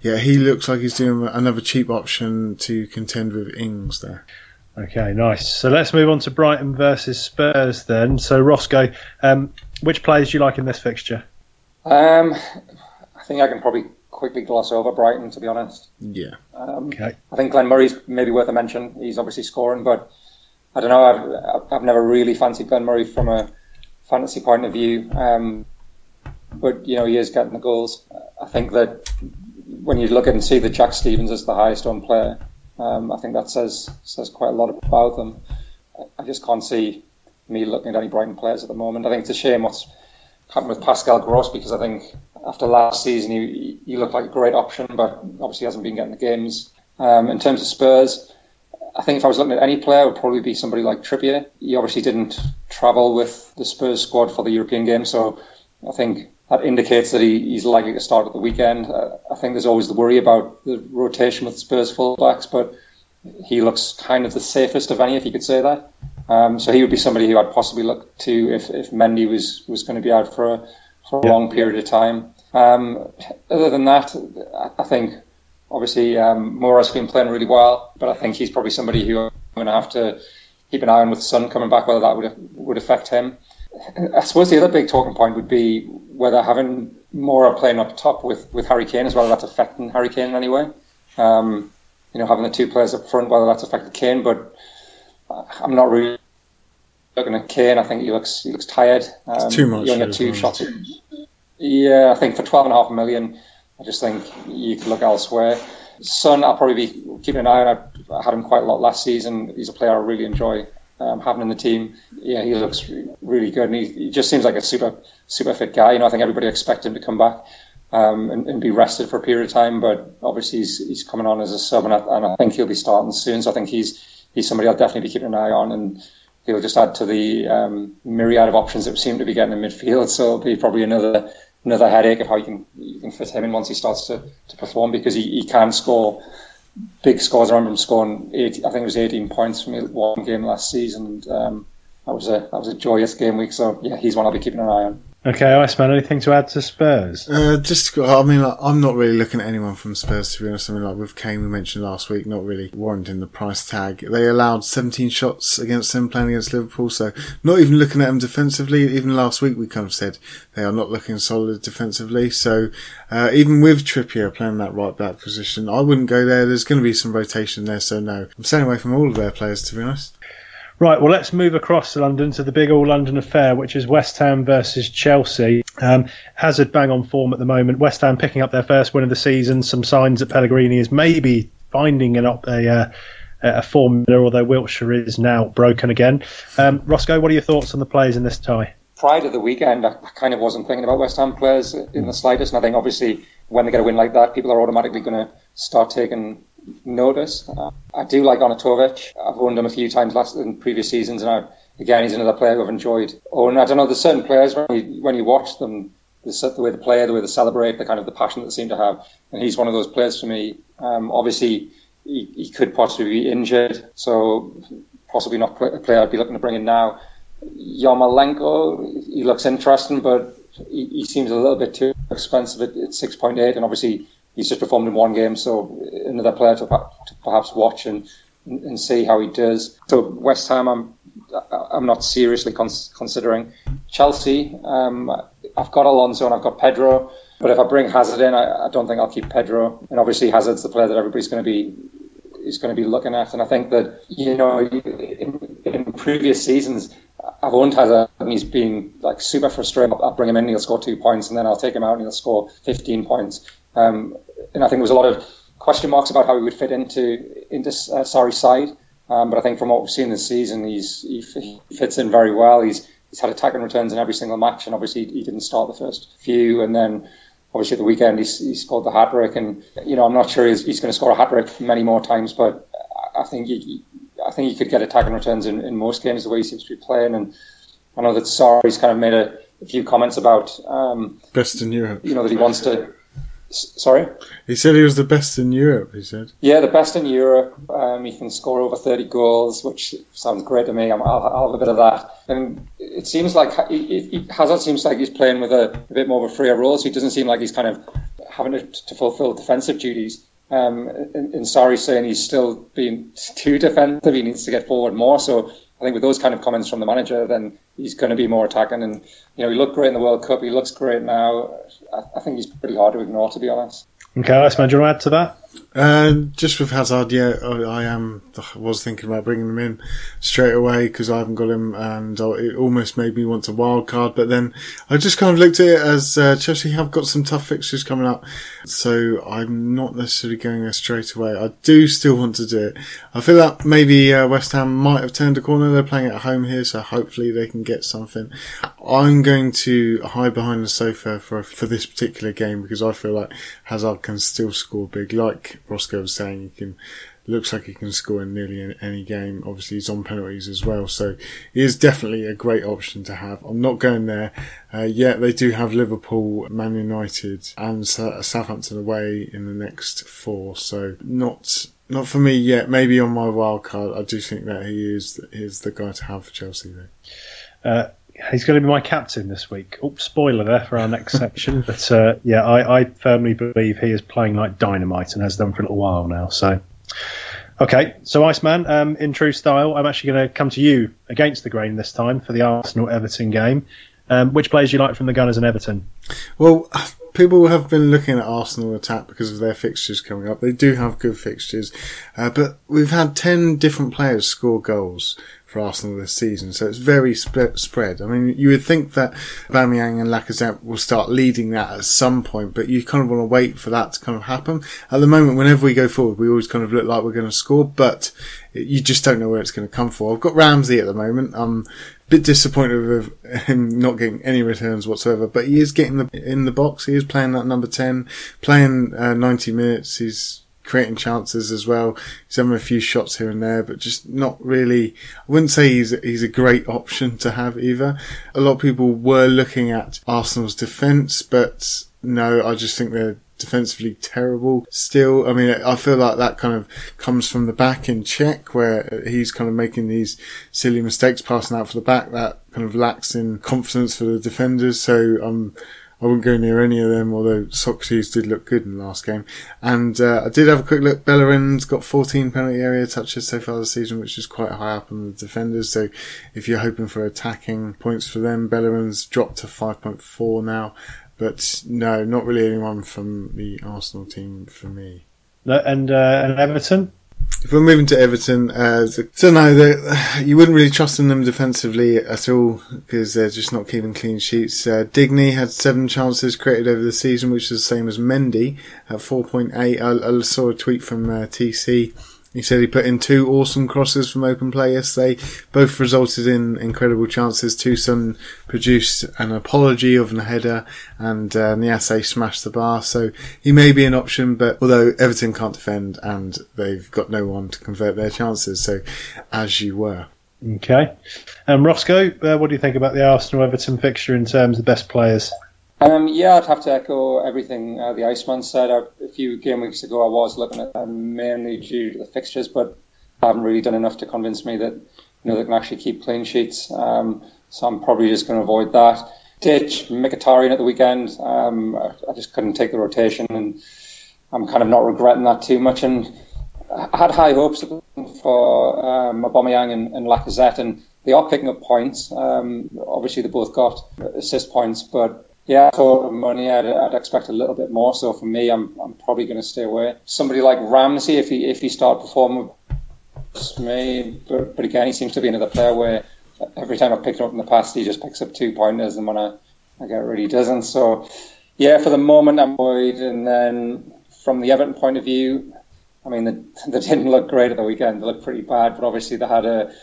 yeah, he looks like he's doing another cheap option to contend with Ings there. Okay, nice. So let's move on to Brighton versus Spurs then. So Roscoe, um, which players do you like in this fixture? Um, I think I can probably quickly gloss over Brighton, to be honest. Yeah. Um, Okay. I think Glenn Murray's maybe worth a mention. He's obviously scoring, but I don't know. I've, I've never really fancied Glenn Murray from a fantasy point of view. Um, but you know, he is getting the goals. I think that when you look at and see that Jack Stevens is the highest owned player, um, I think that says says quite a lot about them. I just can't see me looking at any Brighton players at the moment. I think it's a shame what's happened with Pascal Gross because I think after last season he, he looked like a great option, but obviously hasn't been getting the games. Um, in terms of Spurs, I think if I was looking at any player, it would probably be somebody like Trippier. He obviously didn't travel with the Spurs squad for the European game, so I think that indicates that he, he's likely to start at the weekend. Uh, I think there's always the worry about the rotation with Spurs fullbacks, but he looks kind of the safest of any, if you could say that. Um, so he would be somebody who I'd possibly look to if, if Mendy was, was going to be out for a, for a Yeah. long period of time. Um, other than that, I- think obviously um, Moura's been playing really well, but I think he's probably somebody who I'm going to have to keep an eye on with Son coming back, whether that would would affect him. I suppose the other big talking point would be whether having Mora playing up top with, with Harry Kane as well, that's affecting Harry Kane in any way. Um, you know, having the two players up front, whether that's affected Kane, but I'm not really looking at Kane. I think he looks he looks tired. Um, too much He only had two shots. Yeah, I think for twelve and a half million, I just think you could look elsewhere. Son, I'll probably be keeping an eye on. I- had him quite a lot last season. He's a player I really enjoy um, having in the team. Yeah, he looks re- really good, and he, he just seems like a super super fit guy. You know, I think everybody expected him to come back um, and, and be rested for a period of time, but obviously he's, he's coming on as a sub, and I, and I think he'll be starting soon. So I think he's he's somebody I'll definitely be keeping an eye on, and he'll just add to the um, myriad of options that we seem to be getting in midfield. So it'll be probably another another headache of how you can you can fit him in once he starts to, to perform because he, he can score big scores. I remember him scoring 80, I think it was 18 points from one game last season. And, um, that was a that was a joyous game week. So yeah, he's one I'll be keeping an eye on. Okay, Iceman, anything to add to Spurs? Uh, just, I mean, like, I'm not really looking at anyone from Spurs to be honest. I mean, like with Kane, we mentioned last week, not really warranting the price tag. They allowed 17 shots against them playing against Liverpool, so not even looking at them defensively. Even last week, we kind of said they are not looking solid defensively. So uh, even with Trippier playing that right back position, I wouldn't go there. There's going to be some rotation there, so no, I'm staying away from all of their players to be honest. Right, well, let's move across to London to the big all London affair, which is West Ham versus Chelsea. Um, Hazard bang on form at the moment. West Ham picking up their first win of the season. Some signs that Pellegrini is maybe finding an, a, uh, a formula, although Wilshere is now broken again. Um, Roscoe, what are your thoughts on the players in this tie? Prior to the weekend, I kind of wasn't thinking about West Ham players in the slightest. And I think obviously when they get a win like that, people are automatically going to start taking notice. Uh, I do like Arnautovic. I've owned him a few times last in previous seasons, and I, again, he's another player I've enjoyed. Oh, and I don't know, there's certain players when you, when you watch them, the, the way they play, the way they celebrate, the kind of the passion that they seem to have, and he's one of those players for me. Um, obviously, he, he, could possibly be injured, so possibly not a player I'd be looking to bring in now. Yarmolenko, he looks interesting, but he, he seems a little bit too expensive at, at 6.8, and obviously he's just performed in one game, so another player to, to perhaps watch and, and see how he does. So West Ham, I'm I'm not seriously cons- considering. Chelsea, um, I've got Alonso and I've got Pedro, but if I bring Hazard in, I, I don't think I'll keep Pedro. And obviously Hazard's the player that everybody's going to be is going to be looking at. And I think that you know in, in previous seasons. I've owned Hazard and he's been like super frustrating. I'll bring him in, he'll score two points, and then I'll take him out and he'll score 15 points. Um, and I think there was a lot of question marks about how he would fit into into uh, Sarri's side. Um, but I think from what we've seen this season, he's he, he, fits in very well. He's he's had attacking returns in every single match, and obviously he didn't start the first few, and then obviously at the weekend he, he scored the hat trick. And you know I'm not sure he's, he's going to score a hat trick many more times, but I think he, I think he could get attacking returns in, in most games the way he seems to be playing. And I know that Sarri's kind of made a, a few comments about um, best in Europe. You know that he wants to Sorry? He said he was the best in Europe, he said. Yeah, the best in Europe. Um, he can score over 30 goals, which sounds great to me. i will have a bit of that. And it seems like Hazard seems like he's playing with a, a, bit more of a freer role, so he doesn't seem like he's kind of having to, to fulfill defensive duties. Um, and, and saying he's still being too defensive, he needs to get forward more. So I think with those kind of comments from the manager, then he's going to be more attacking. And you know, he looked great in the World Cup. He looks great now. I, I think he's pretty hard to ignore, to be honest. Okay, man, do you want to add to that? Uh, just with Hazard, yeah, I, I, am. I was thinking about bringing him in straight away because I haven't got him, and it almost made me want a wild card. But then I just kind of looked at it as uh, Chelsea have got some tough fixtures coming up, so I'm not necessarily going there straight away. I do still want to do it. I feel that maybe uh, West Ham might have turned a corner. They're playing at home here, so hopefully they can get something. I'm going to hide behind the sofa for for this particular game because I feel like Hazard can still score big, like Roscoe was saying, he can looks like he can score in nearly any game. Obviously, he's on penalties as well, so he is definitely a great option to have. I'm not going there uh, yet. They do have Liverpool, Man United, and Southampton away in the next four, so not. Not for me yet. Maybe on my wild card, I do think that he is is the guy to have for Chelsea. Though. Uh, he's going to be my captain this week. Oh, spoiler there for our next section. But uh, yeah, I, I, firmly believe he is playing like dynamite and has done for a little while now. So, okay, so Iceman, um, in true style, I'm actually going to come to you against the grain this time for the Arsenal Everton game. Um, which players do you like from the Gunners and Everton? Well, people have been looking at Arsenal attack because of their fixtures coming up. They do have good fixtures, uh, but we've had 10 different players score goals for Arsenal this season. So it's very sp- spread. I mean, you would think that Aubameyang and Lacazette will start leading that at some point, but you kind of want to wait for that to kind of happen. At the moment, whenever we go forward, we always kind of look like we're going to score, but you just don't know where it's going to come for. I've got Ramsey at the moment. I'm a bit disappointed with him not getting any returns whatsoever, but he is getting the, in the box. He is playing that number 10, playing uh, 90 minutes. He's creating chances as well. He's having a few shots here and there, but just not really. I wouldn't say he's he's a great option to have either. A lot of people were looking at Arsenal's defence, but no, I just think they're defensively terrible still. I mean, I feel like that kind of comes from the back in Cech where he's kind of making these silly mistakes passing out for the back that kind of lacks in confidence for the defenders. So, um, I wouldn't go near any of them, although Sokratis did look good in the last game. And uh, I did have a quick look. Bellerin's got 14 penalty area touches so far this season, which is quite high up on the defenders. So if you're hoping for attacking points for them, Bellerin's dropped to 5.4 now. But no, not really anyone from the Arsenal team for me. No, and uh, and Everton. If we're moving to Everton, uh, so no, you wouldn't really trust in them defensively at all because they're just not keeping clean sheets. Uh, Digne had seven chances created over the season, which is the same as Mendy at 4.8. I, I saw a tweet from uh, TC he said he put in two awesome crosses from open play yesterday. Both resulted in incredible chances. Tosun produced an apology of a header and uh, Niasse smashed the bar. So he may be an option, but although Everton can't defend and they've got no one to convert their chances. So as you were. Okay. Um, Roscoe, uh, what do you think about the Arsenal Everton fixture in terms of the best players? Um, yeah, I'd have to echo everything uh, the Iceman said. A few game weeks ago, I was looking at them mainly due to the fixtures, but haven't really done enough to convince me that you know they can actually keep clean sheets. Um, so I'm probably just going to avoid that. Ditch Mkhitaryan at the weekend. Um, I just couldn't take the rotation, and I'm kind of not regretting that too much. And I had high hopes for um, Aubameyang and, and Lacazette, and they are picking up points. Um, obviously, they both got assist points, but yeah, for money, I'd, I'd, expect a little bit more. So for me, I'm, I'm probably going to stay away. Somebody like Ramsey, if he if he start performing, me. But, but again, he seems to be another player where every time I picked him up in the past, he just picks up two pointers, and when I, I get he doesn't. So yeah, for the moment, I'm worried. And then from the Everton point of view, I mean, they, they didn't look great at the weekend. They looked pretty bad, but obviously they had a,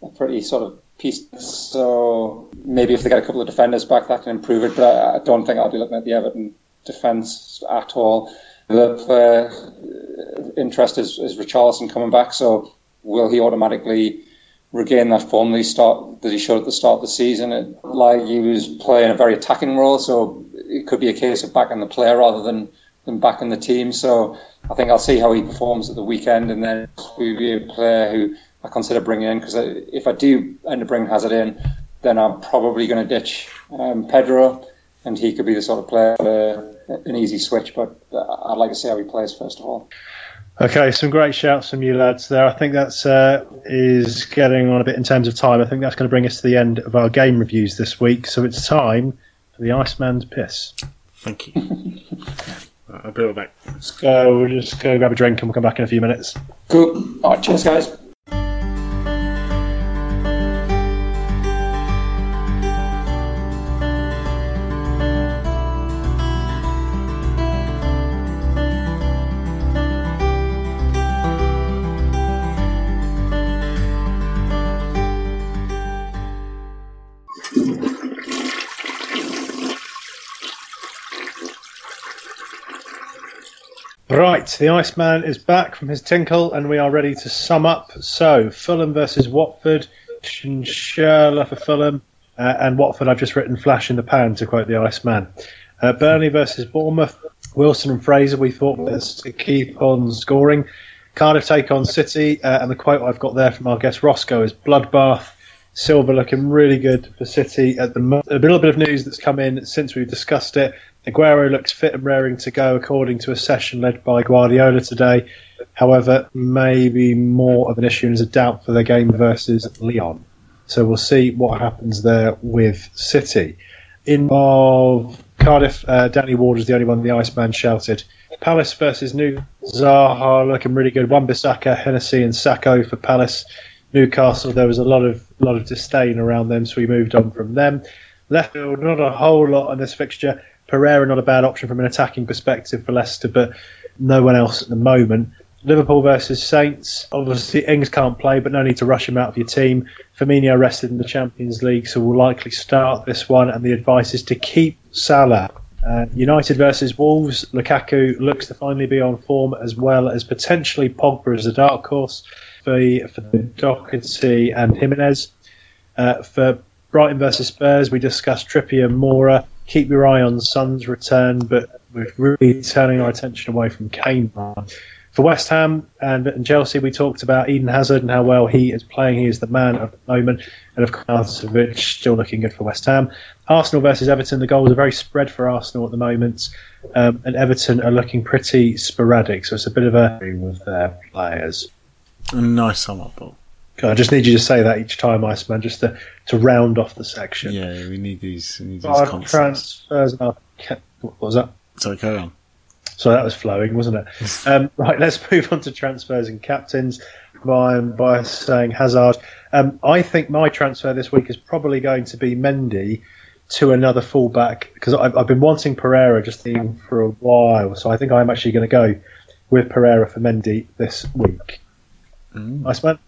a pretty sort of piece. So maybe if they get a couple of defenders back, that can improve it. But I, don't think I'll be looking at the Everton defence at all. The uh, interest is, is Richarlison coming back. So will he automatically regain that form that he start that he showed at the start of the season? It, like he was playing a very attacking role, so it could be a case of backing the player rather than than backing the team. So I think I'll see how he performs at the weekend, and then we'll be a player who I consider bringing in because if I do end up bringing Hazard in, then I'm probably going to ditch um, Pedro, and he could be the sort of player uh, an easy switch. But uh, I'd like to see how he plays first of all. Okay, some great shouts from you lads there. I think that's uh, is getting on a bit in terms of time. I think that's going to bring us to the end of our game reviews this week. So it's time for the Iceman's piss. Thank you. I'll be right back. Let's go. We'll just go grab a drink and we'll come back in a few minutes. Cool. All right, cheers, guys. Right, the Iceman is back from his tinkle, and we are ready to sum up. So, Fulham versus Watford, Schürrle for Fulham, uh, and Watford. I've just written "flash in the pan" to quote the Iceman. Uh, Burnley versus Bournemouth, Wilson and Fraser. We thought was to keep on scoring. Cardiff take on City, uh, and the quote I've got there from our guest Roscoe is "Bloodbath." Silva looking really good for City at the mo- a little bit of news that's come in since we've discussed it. Aguero looks fit and raring to go, according to a session led by Guardiola today. However, maybe more of an issue is a doubt for their game versus Lyon. So we'll see what happens there with City. In of Cardiff, uh, Danny Ward is the only one the Iceman shouted. Palace versus New Zaha looking really good. Wan-Bissaka, Hennessy, and Sakho for Palace. Newcastle, there was a lot of lot of disdain around them, so we moved on from them. Left not a whole lot on this fixture. Pereira not a bad option from an attacking perspective for Leicester, but no one else at the moment. Liverpool versus Saints. Obviously, Ings can't play, but no need to rush him out of your team. Firmino rested in the Champions League, so will likely start this one. And the advice is to keep Salah Uh, United versus Wolves. Lukaku looks to finally be on form as well as potentially Pogba as a dark horse for, for the Doherty and Jimenez. Uh, for Brighton versus Spurs, we discussed Trippier and Moura. Keep your eye on Son's return, but we're really turning our attention away from Kane. For West Ham and, and Chelsea, we talked about Eden Hazard and how well he is playing. He is the man at the moment. And of course, still looking good for West Ham. Arsenal versus Everton, the goals are very spread for Arsenal at the moment. Um, and Everton are looking pretty sporadic. So it's a bit of a with their players. A nice sum up, Bob. I just need you to say that each time, Iceman, just to, to round off the section. Yeah, we need these. We need these transfers. What was that? Sorry, carry on. So that was flowing, wasn't it? um, right, let's move on to transfers and captains by, by saying Hazard. Um, I think my transfer this week is probably going to be Mendy to another fullback because I've, I've, been wanting Pereira just for a while. So I think I'm actually going to go with Pereira for Mendy this week. Mm. Iceman?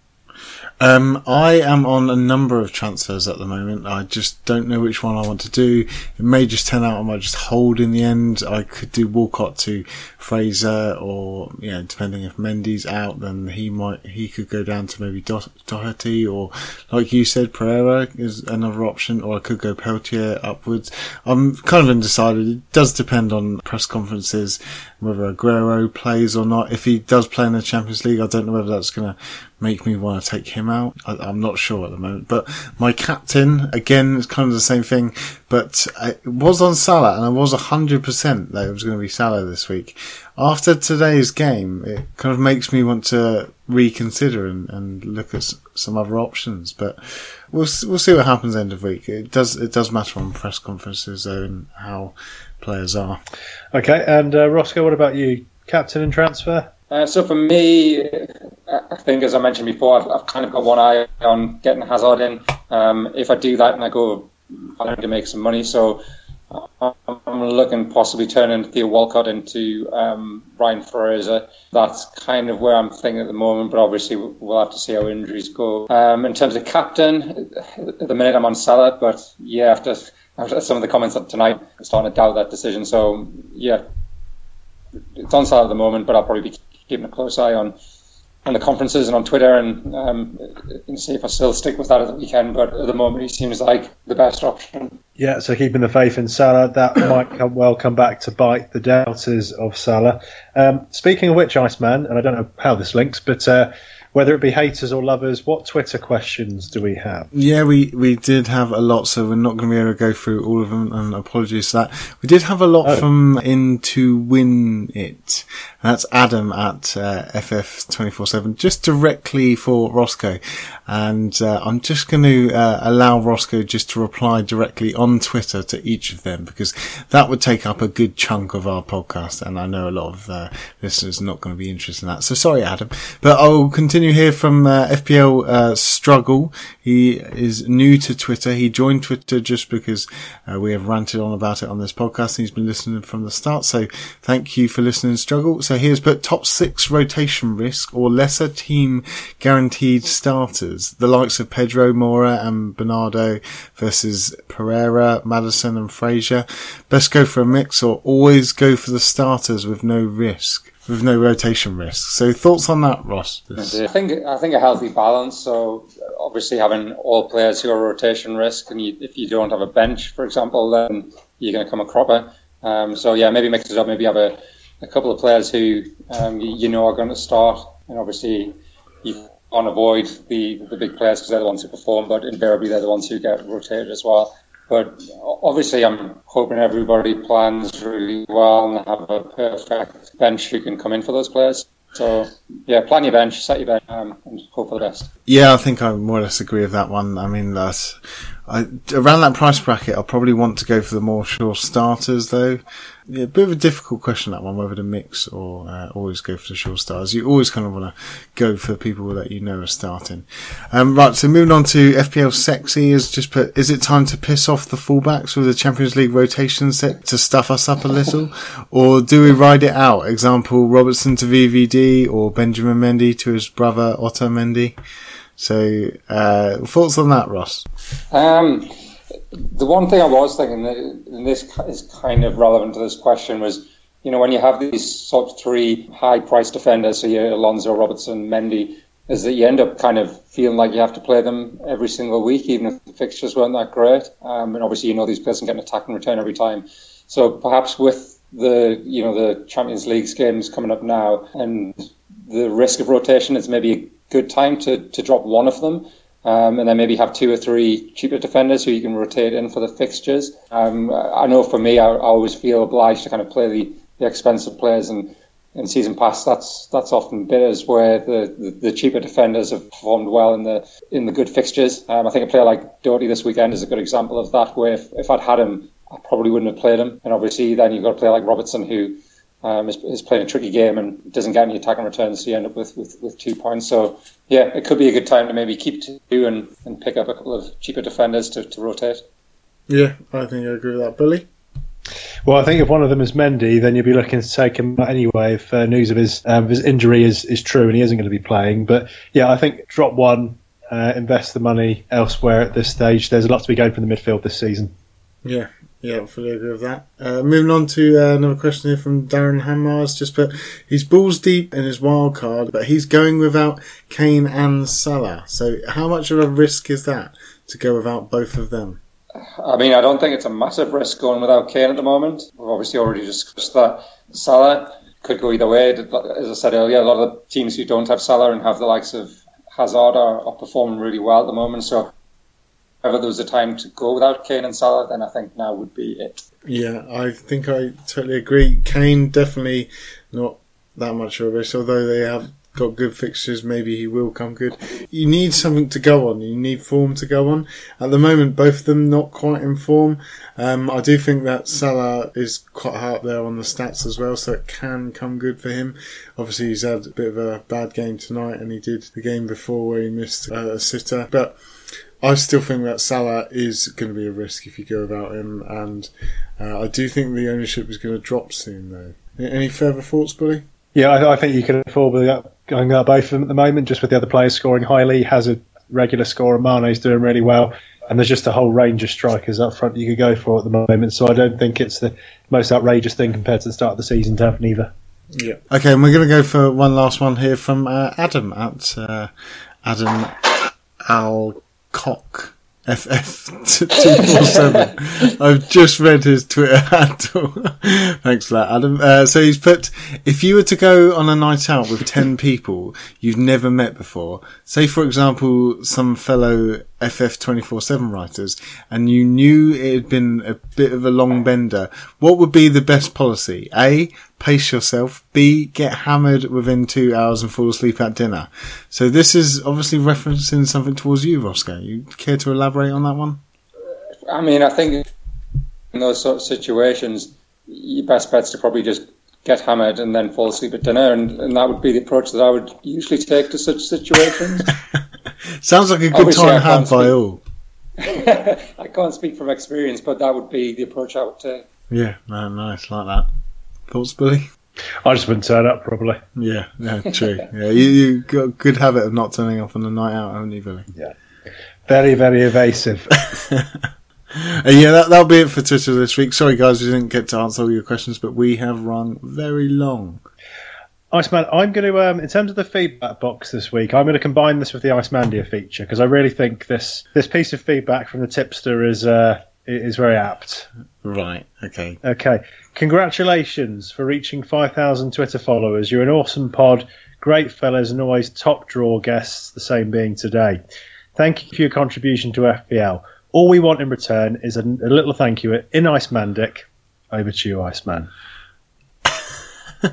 Um, I am on a number of transfers at the moment. I just don't know which one I want to do. It may just turn out I might just hold in the end. I could do Walcott to Fraser, or you know, depending if Mendy's out, then he might he could go down to maybe Doherty, or like you said, Pereira is another option, or I could go Peltier upwards. I'm kind of undecided. It does depend on press conferences whether Aguero plays or not. If he does play in the Champions League, I don't know whether that's going to make me want to take him out. I, am not sure at the moment. But my captain, again, is kind of the same thing. But it was on Salah, and I was 100% that it was going to be Salah this week. After today's game, it kind of makes me want to reconsider and, and look at some other options. But we'll we'll see what happens end of week. It does it does matter on press conferences though and how players are. Okay, and uh, Roscoe, what about you? Captain and transfer? Uh, so for me, I think as I mentioned before, I've, I've, kind of got one eye on getting Hazard in. Um, if I do that and I go, I need to make some money. So I'm looking possibly turning Theo Walcott into um, Ryan Fraser. That's kind of where I'm thinking at the moment, but obviously we'll have to see how injuries go. Um, in terms of captain, at the minute I'm on Salah, but yeah, after, after some of the comments tonight, I'm starting to doubt that decision. So yeah, it's on Salah at the moment, but I'll probably be keeping a close eye on on the conferences and on Twitter and, um, and see if I still stick with that at the weekend. But at the moment, he seems like the best option. Yeah, so keeping the faith in Salah, that might come, well come back to bite the doubters of Salah. Um, speaking of which, Iceman, and I don't know how this links, but uh, whether it be haters or lovers, what Twitter questions do we have? Yeah, we, we did have a lot, so we're not going to be able to go through all of them, and apologies for that. We did have a lot oh. from In to Win It. That's Adam at uh, FF247, just directly for Roscoe. And uh, I'm just going to uh, allow Roscoe just to reply directly on Twitter to each of them, because that would take up a good chunk of our podcast, and I know a lot of uh, listeners are not going to be interested in that. So sorry, Adam. But I'll continue continue here from uh, FPL uh, Struggle. He is new to Twitter. He joined Twitter just because uh, we have ranted on about it on this podcast. and He's been listening from the start. So thank you for listening, Struggle. So here's put top six rotation risk or lesser team guaranteed starters. The likes of Pedro Moura and Bernardo versus Pereira, Maddison and Fraser. Best go for a mix or always go for the starters with no risk with no rotation risk. So thoughts on that, Ross? I think I think a healthy balance. So obviously having all players who are rotation risk, and you, if you don't have a bench, for example, then you're going to come a cropper. Um, so yeah, maybe mix it up. Maybe have a, a couple of players who um, you, know are going to start, and obviously you want to avoid the the big players because they're the ones who perform, but invariably they're the ones who get rotated as well. But obviously, I'm hoping everybody plans really well and have a perfect bench who can come in for those players. So yeah, plan your bench, set your bench, um, and hope for the best. Yeah, I think I more or less agree with that one. I mean, that's I, around that price bracket. I'll probably want to go for the more sure starters, though. Yeah, a bit of a difficult question that one, whether to mix or uh, always go for the sure stars. You always kind of want to go for people that you know are starting. Um, right, so moving on to FPL Sexy is just put, is it time to piss off the fullbacks with the Champions League rotation set to stuff us up a little? or do we ride it out? Example, Robertson to VVD or Benjamin Mendy to his brother Otamendi? So, uh, thoughts on that, Ross? Um, the one thing I was thinking, and this is kind of relevant to this question, was you know when you have these sort of three high-priced defenders, so you Alonso, Robertson, Mendy, is that you end up kind of feeling like you have to play them every single week, even if the fixtures weren't that great. Um, and obviously, you know these players can get an attack and return every time. So perhaps with the you know the Champions League games coming up now and the risk of rotation, it's maybe a good time to, to drop one of them um, and then maybe have two or three cheaper defenders who you can rotate in for the fixtures. Um, I know for me, I, I, always feel obliged to kind of play the, the expensive players, and in season pass, that's that's often bitters where the, the, the, cheaper defenders have performed well in the in the good fixtures. Um, I think a player like Doherty this weekend is a good example of that. Where if, if I'd had him, I probably wouldn't have played him, and obviously then you've got a player like Robertson who um, is, is, playing a tricky game and doesn't get any attacking returns, so you end up with, with, with two points. So, yeah, it could be a good time to maybe keep two and, and pick up a couple of cheaper defenders to, to rotate. Yeah, I think I agree with that. Billy? Well, I think if one of them is Mendy, then you'll be looking to take him anyway if uh, news of his um, his injury is, is true and he isn't going to be playing. But yeah, I think drop one, uh, invest the money elsewhere at this stage. There's a lot to be gained from the midfield this season. Yeah, yeah, fully agree with that. Uh, moving on to uh, another question here from Darren Hammars. Just put, he's balls deep in his wild card, but he's going without Kane and Salah. So, how much of a risk is that to go without both of them? I mean, I don't think it's a massive risk going without Kane at the moment. We've obviously already discussed that. Salah could go either way. As I said earlier, a lot of the teams who don't have Salah and have the likes of Hazard are, are performing really well at the moment. So ever there was a time to go without Kane and Salah, then I think now would be it. Yeah, I think I totally agree. Kane definitely not that much of a risk, although they have got good fixtures, maybe he will come good. You need something to go on. You need form to go on. At the moment, both of them not quite in form. Um, I do think that Salah is quite high up there on the stats as well, so it can come good for him. Obviously, he's had a bit of a bad game tonight, and he did the game before where he missed uh, a sitter, but I still think that Salah is going to be a risk if you go without him, and uh, I do think the ownership is going to drop soon, though. Any further thoughts, Billy? Yeah, I, I think you can afford going out both of them at the moment, just with the other players scoring highly. Has a regular score, and Mane's doing really well. And there's just a whole range of strikers up front you could go for at the moment. So I don't think it's the most outrageous thing compared to the start of the season to have neither. Yeah. Okay, and we're going to go for one last one here from uh, Adam at uh, Adam Al Cock. FF247. I've just read his Twitter handle. Thanks for that, Adam. Uh, so he's put, if you were to go on a night out with 10 people you've never met before, say for example, some fellow FF247 writers, and you knew it had been a bit of a long bender, what would be the best policy? A, pace yourself. B, get hammered within two hours and fall asleep at dinner. So this is obviously referencing something towards you, Roscoe. You care to elaborate on that one? I mean, I think in those sort of situations, your best bet's to probably just get hammered and then fall asleep at dinner, and, and that would be the approach that I would usually take to such situations. Sounds like a good Obviously, time had by all. I can't speak from experience, but that would be the approach I would take. Yeah, nice, like that. Thoughts, Billy? I just wouldn't turn up, probably. Yeah, yeah, true. yeah, you, you got a good habit of not turning up on the night out, haven't you, Billy? Yeah. Very, very evasive. uh, yeah, that, that'll be it for Twitter this week. Sorry, guys, we didn't get to answer all your questions, but we have run very long. Iceman, I'm going to, um, in terms of the feedback box this week, I'm going to combine this with the Icemandia feature because I really think this this piece of feedback from the tipster is uh, is very apt. Right. Okay. Okay. Congratulations for reaching 5,000 Twitter followers. You're an awesome pod. Great fellas and always top draw guests, the same being today. Thank you for your contribution to FPL. All we want in return is a, a little thank you in Icemandic. Over to you, Iceman.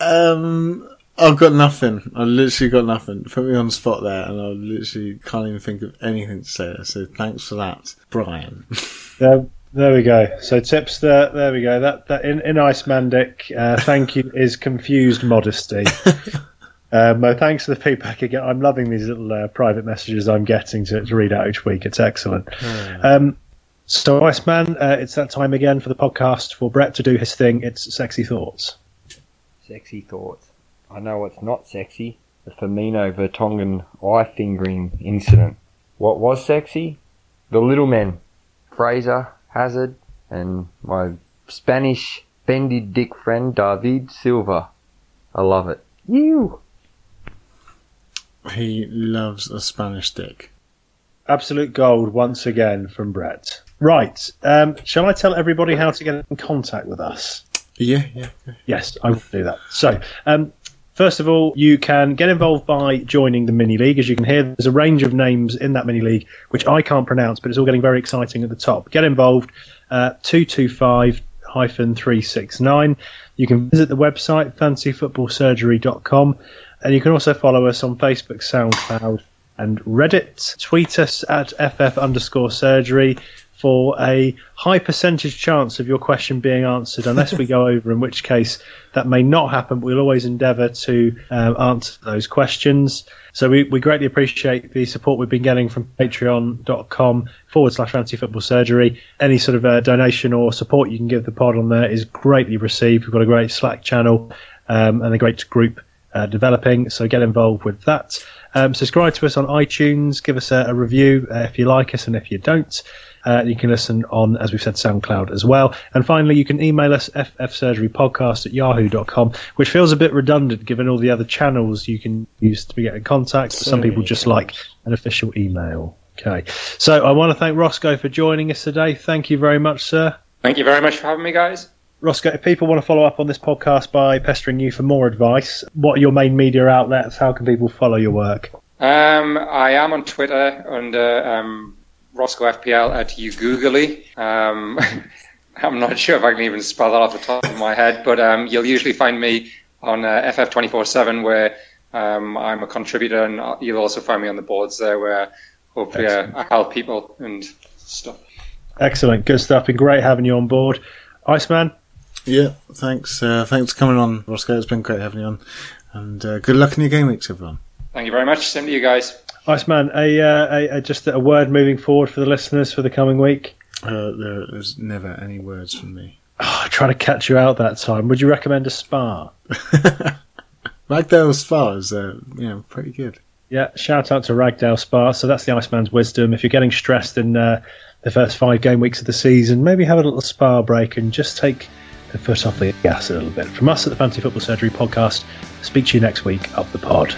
um, I've got nothing. I literally got nothing. Put me on the spot there, and I literally can't even think of anything to say. So thanks for that, Brian. there, there we go. So tips there. There we go. That that in in Icemandic, uh, thank you is confused modesty. Um, thanks for the feedback again. I'm loving these little uh, private messages I'm getting to, to, read out each week. It's excellent. Hmm. Um, so, Iceman, uh, it's that time again for the podcast for Brett to do his thing. It's sexy thoughts. Sexy thoughts. I know it's not sexy, the Firmino Vertonghen eye fingering incident. What was sexy? the little men, Fraser, Hazard, and my Spanish bendy dick friend David Silva. I love it. You. He loves a Spanish dick. Absolute gold once again from Brett. Right. Um, shall I tell everybody how to get in contact with us? Yeah, yeah. Yes, I will do that. So, um, first of all, you can get involved by joining the mini league. As you can hear, there's a range of names in that mini league which I can't pronounce, but it's all getting very exciting at the top. Get involved. Uh, two two five hyphen three six nine. You can visit the website fantasyfootballsurgery.com, and you can also follow us on Facebook, SoundCloud, and Reddit. Tweet us at ff underscore surgery for a high percentage chance of your question being answered, unless we go over, in which case that may not happen. But we'll always endeavour to um, answer those questions. So we, we greatly appreciate the support we've been getting from patreon.com forward slash fantasy football surgery. Any sort of uh, donation or support you can give the pod on there is greatly received. We've got a great Slack channel um, and a great group uh, developing, so get involved with that. Um, subscribe to us on iTunes, give us a, a review uh, if you like us, and if you don't, uh, you can listen on, as we've said, SoundCloud as well. And finally, you can email us ffsurgerypodcast at yahoo.com, which feels a bit redundant given all the other channels you can use to get in contact. But some people just like an official email. Okay. So I want to thank Roscoe for joining us today. Thank you very much, sir. Thank you very much for having me, guys. Roscoe, if people want to follow up on this podcast by pestering you for more advice, what are your main media outlets? How can people follow your work? Um, I am on Twitter under um, Roscoe FPL at you googly. Um, I'm not sure if I can even spell that off the top of my head, but um, you'll usually find me on uh, FF247 where um, I'm a contributor, and you'll also find me on the boards there where hopefully uh, I help people and stuff. Excellent, good stuff. Been great having you on board, Iceman. Yeah, thanks. Uh, thanks for coming on, Roscoe. It's been great having you on, and uh, good luck in your game weeks, everyone. Thank you very much. Same to you guys. Iceman, a, uh, a, a just a word moving forward for the listeners for the coming week. Uh, there, there's never any words from me. Oh, I tried to catch you out that time. Would you recommend a spa? Ragdale Spa is, uh, you know, pretty good. Yeah, shout out to Ragdale Spa. So that's the Iceman's wisdom. If you're getting stressed in uh, the first five game weeks of the season, maybe have a little spa break and just take the foot off the gas a little bit. From us at the Fantasy Football Surgery podcast, speak to you next week up the pod.